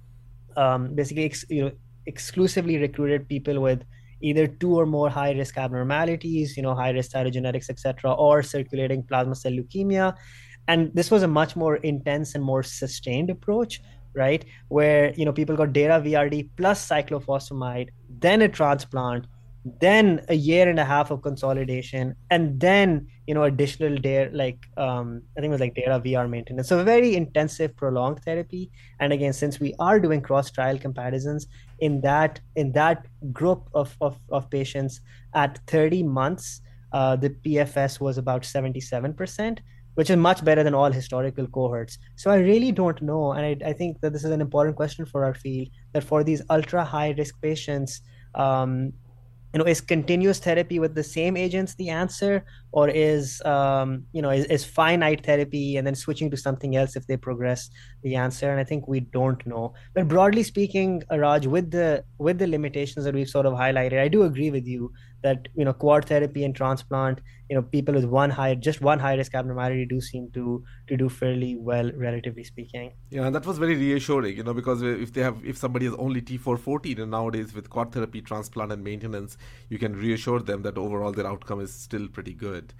um, basically ex, you know exclusively recruited people with either two or more high risk abnormalities, you know, high risk cytogenetics, etc., or circulating plasma cell leukemia. And this was a much more intense and more sustained approach, right? Where you know people got DARA VRD plus cyclophosphamide, then a transplant, then a year and a half of consolidation and then you know additional dare like um i think it was like dara vr maintenance so very intensive prolonged therapy and again since we are doing cross trial comparisons in that in that group of of, of patients at 30 months uh, the pfs was about 77% which is much better than all historical cohorts. So I really don't know. And I, I think that this is an important question for our field that for these ultra high risk patients, um, you know, is continuous therapy with the same agents the answer, or is um, you know is, is finite therapy and then switching to something else if they progress the answer? And I think we don't know. But broadly speaking, Raj, with the with the limitations that we've sort of highlighted, I do agree with you that you know quad therapy and transplant you know people with one high just one high risk abnormality do seem to to do fairly well relatively speaking. Yeah and that was very reassuring you know because if they have if somebody has only t414 and nowadays with quad therapy transplant and maintenance you can reassure them that overall their outcome is still pretty good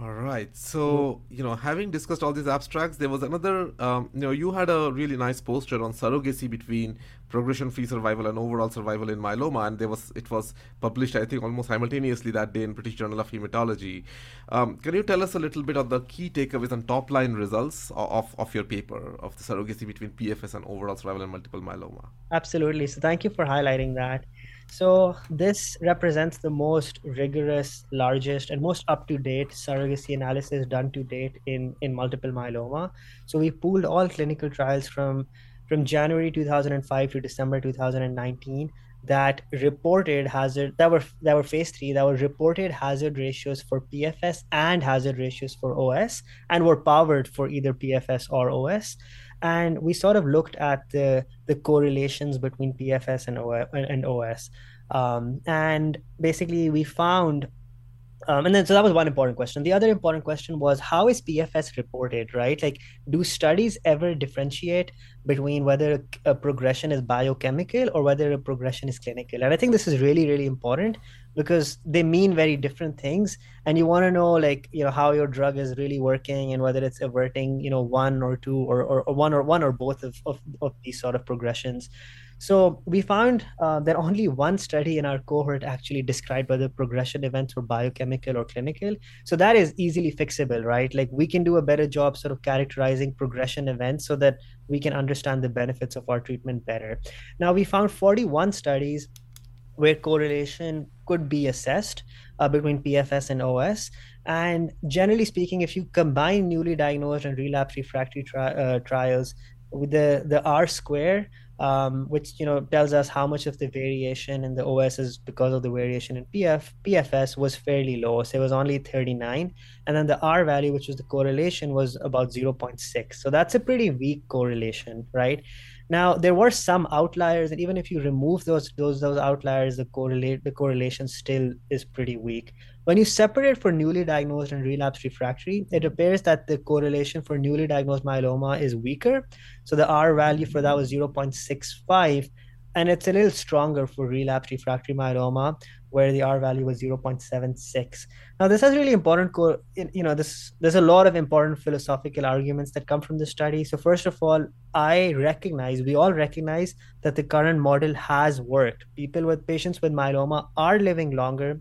all right. So, you know, having discussed all these abstracts, there was another, um, you know, you had a really nice poster on surrogacy between progression-free survival and overall survival in myeloma, and there was it was published, I think, almost simultaneously that day in British Journal of Hematology. Um, can you tell us a little bit of the key takeaways and top-line results of, of your paper of the surrogacy between PFS and overall survival in multiple myeloma? Absolutely. So, thank you for highlighting that. So this represents the most rigorous, largest, and most up-to-date surrogacy analysis done to date in, in multiple myeloma. So we pooled all clinical trials from from January 2005 to December 2019 that reported hazard that were that were phase three that were reported hazard ratios for PFS and hazard ratios for OS and were powered for either PFS or OS and we sort of looked at the the correlations between PFS and OS, and OS. Um, and basically we found um, and then so that was one important question. The other important question was how is pfs reported right? Like do studies ever differentiate between whether a progression is biochemical or whether a progression is clinical? And i think this is really really important because they mean very different things and you want to know like you know how your drug is really working and whether it's averting you know one or two or, or, or one or one or both of, of, of these sort of progressions so we found uh, that only one study in our cohort actually described whether progression events were biochemical or clinical. So that is easily fixable, right? Like we can do a better job sort of characterizing progression events so that we can understand the benefits of our treatment better. Now we found 41 studies where correlation could be assessed uh, between PFS and OS. And generally speaking, if you combine newly diagnosed and relapse refractory tri- uh, trials with the, the R square, um, which you know tells us how much of the variation in the OS is because of the variation in PF PFS was fairly low. So it was only 39, and then the R value, which was the correlation, was about 0.6. So that's a pretty weak correlation, right? Now there were some outliers, and even if you remove those those those outliers, the correlate the correlation still is pretty weak. When you separate for newly diagnosed and relapsed refractory, it appears that the correlation for newly diagnosed myeloma is weaker. So the R value for that was 0.65, and it's a little stronger for relapsed refractory myeloma, where the R value was 0.76. Now, this has really important, co- you know, this there's a lot of important philosophical arguments that come from this study. So first of all, I recognize, we all recognize that the current model has worked. People with patients with myeloma are living longer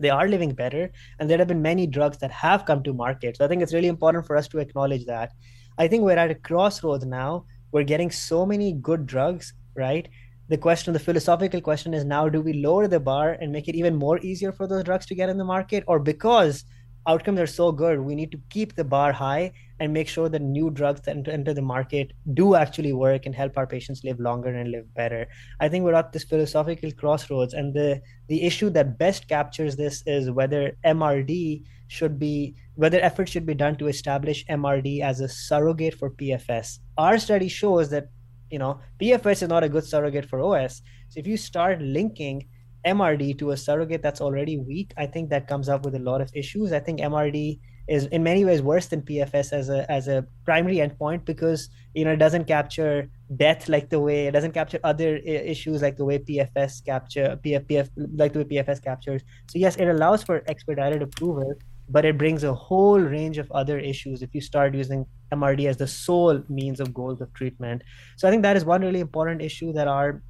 they are living better and there have been many drugs that have come to market so i think it's really important for us to acknowledge that i think we're at a crossroads now we're getting so many good drugs right the question the philosophical question is now do we lower the bar and make it even more easier for those drugs to get in the market or because outcomes are so good, we need to keep the bar high and make sure that new drugs that enter the market do actually work and help our patients live longer and live better. I think we're at this philosophical crossroads, and the the issue that best captures this is whether MRD should be whether efforts should be done to establish MRD as a surrogate for PFS. Our study shows that you know PFS is not a good surrogate for OS. So if you start linking MRD to a surrogate that's already weak, I think that comes up with a lot of issues. I think MRD is in many ways worse than PFS as a as a primary endpoint because you know it doesn't capture death like the way it doesn't capture other uh, issues like the way PFS capture PF like the way PFS captures. So yes, it allows for expedited approval, but it brings a whole range of other issues if you start using MRD as the sole means of goals of treatment. So I think that is one really important issue that our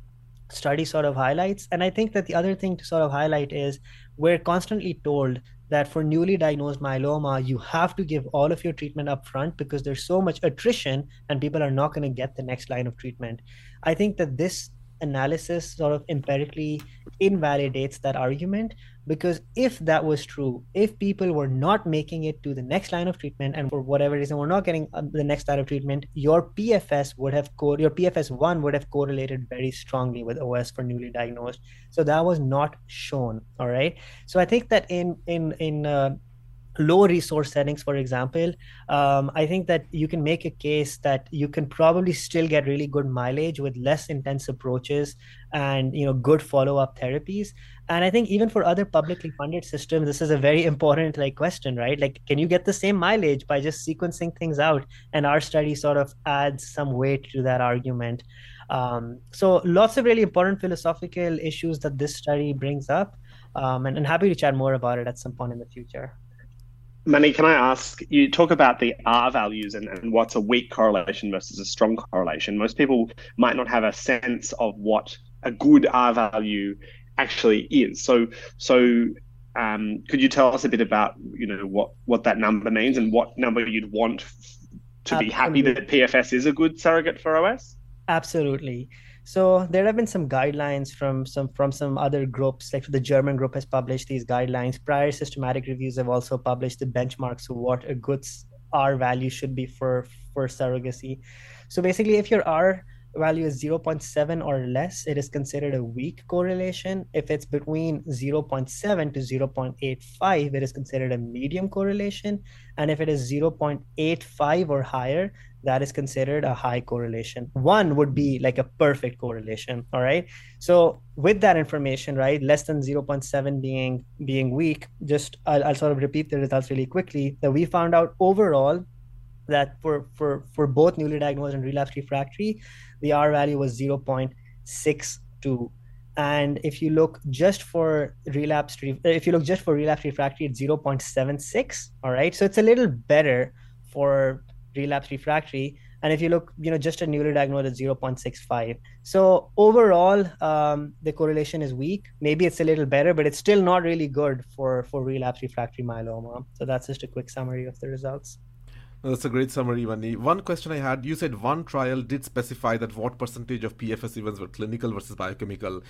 study sort of highlights. And I think that the other thing to sort of highlight is we're constantly told that for newly diagnosed myeloma, you have to give all of your treatment up front because there's so much attrition and people are not going to get the next line of treatment. I think that this analysis sort of empirically invalidates that argument because if that was true if people were not making it to the next line of treatment and for whatever reason we're not getting uh, the next line of treatment your pfs would have co- your pfs 1 would have correlated very strongly with os for newly diagnosed. So that was not shown all right? So i think that in in in uh, low resource settings for example um, i think that you can make a case that you can probably still get really good mileage with less intense approaches and you know good follow-up therapies and i think even for other publicly funded systems this is a very important like question right? Like can you get the same mileage by just sequencing things out? And our study sort of adds some weight to that argument. Um, so lots of really important philosophical issues that this study brings up. Um, and, and happy to chat more about it at some point in the future. Mani, can I ask, you talk about the R values and, and what's a weak correlation versus a strong correlation. Most people might not have a sense of what a good R value actually is. So, so um, could you tell us a bit about, you know, what, what that number means and what number you'd want to be happy that PFS is a good surrogate for OS? Absolutely. So there have been some guidelines from some from some other groups, like the German group has published these guidelines. Prior systematic reviews have also published the benchmarks of what a good R value should be for for surrogacy. So basically, if your R value is 0.7 or less, it is considered a weak correlation. If it's between 0.7 to 0.85, it is considered a medium correlation. And if it is 0.85 or higher, that is considered a high correlation. One would be like a perfect correlation. All right. So with that information, right, less than 0.7 being being weak, just I'll, I'll sort of repeat the results really quickly. That we found out overall that for for for both newly diagnosed and relapsed refractory, the R value was 0.62 and if you look just for relapsed if you look just for relapsed refractory it's 0.76 all right? So it's a little better for relapsed refractory. And if you look you know just a newly diagnosed it's 0.65 so overall um, the correlation is weak. Maybe it's a little better but it's still not really good for for relapsed refractory myeloma. So that's just a quick summary of the results that's a great summary, Mani. One question I had you said one trial did specify that what percentage of PFS events were clinical versus biochemical.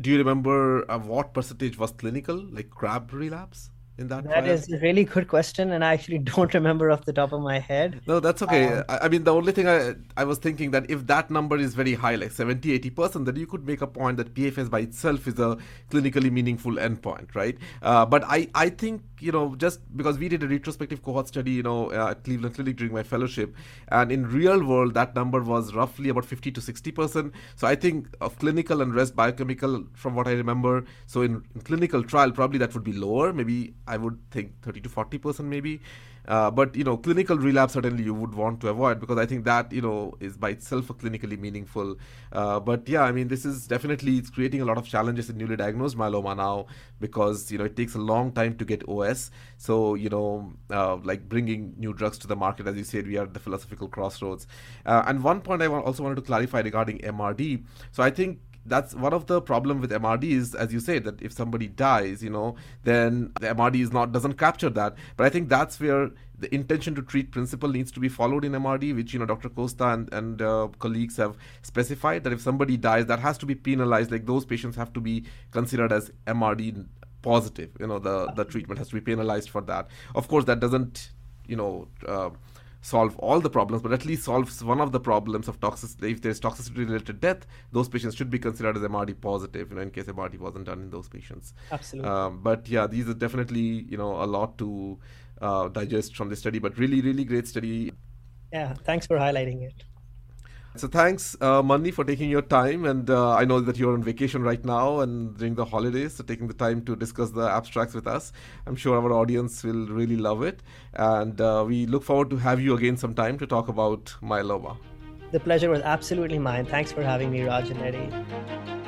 Do you remember uh, what percentage was clinical, like CRAB relapse? In that? That is a really good question, and I actually don't remember off the top of my head. No, that's okay. Um, I, I, mean, the only thing I I was thinking that if that number is very high, like 70, 80 percent, then you could make a point that PFS by itself is a clinically meaningful endpoint, right? Uh, but I I think you know just because we did a retrospective cohort study, you know, uh, at Cleveland Clinic during my fellowship, and in real world that number was roughly about 50 to 60 percent. So I think of clinical and rest biochemical, from what I remember. So in, in clinical trial, probably that would be lower, maybe I would think 30 to 40 percent maybe. Uh, but you know, clinical relapse certainly you would want to avoid because I think that you know is by itself a clinically meaningful. Uh, but yeah, I mean, this is definitely it's creating a lot of challenges in newly diagnosed myeloma now because you know it takes a long time to get OS. So you know, uh, like bringing new drugs to the market, as you said, we are at the philosophical crossroads. Uh, and one point I also wanted to clarify regarding MRD. So I think that's one of the problem with MRD is, as you say, that if somebody dies, you know, then the MRD is not doesn't capture that. But I think that's where the intention to treat principle needs to be followed in MRD, which you know Dr. Costa and, and uh, colleagues have specified that if somebody dies, that has to be penalized. Like those patients have to be considered as MRD positive. You know, the the treatment has to be penalized for that. Of course, that doesn't you know. Uh, solve all the problems, but at least solves one of the problems of toxicity. If there's toxicity related death, those patients should be considered as MRD positive, you know, in case MRD wasn't done in those patients. Absolutely. Um, but yeah, these are definitely, you know, a lot to uh, digest from the study, but really, really great study. Yeah, thanks for highlighting it. So thanks, uh, for taking your time. And uh, I know that you're on vacation right now and during the holidays, so taking the time to discuss the abstracts with us. I'm sure our audience will really love it. And uh, we look forward to have you again sometime to talk about myeloma. The pleasure was absolutely mine. Thanks for having me, Raj and Eddie.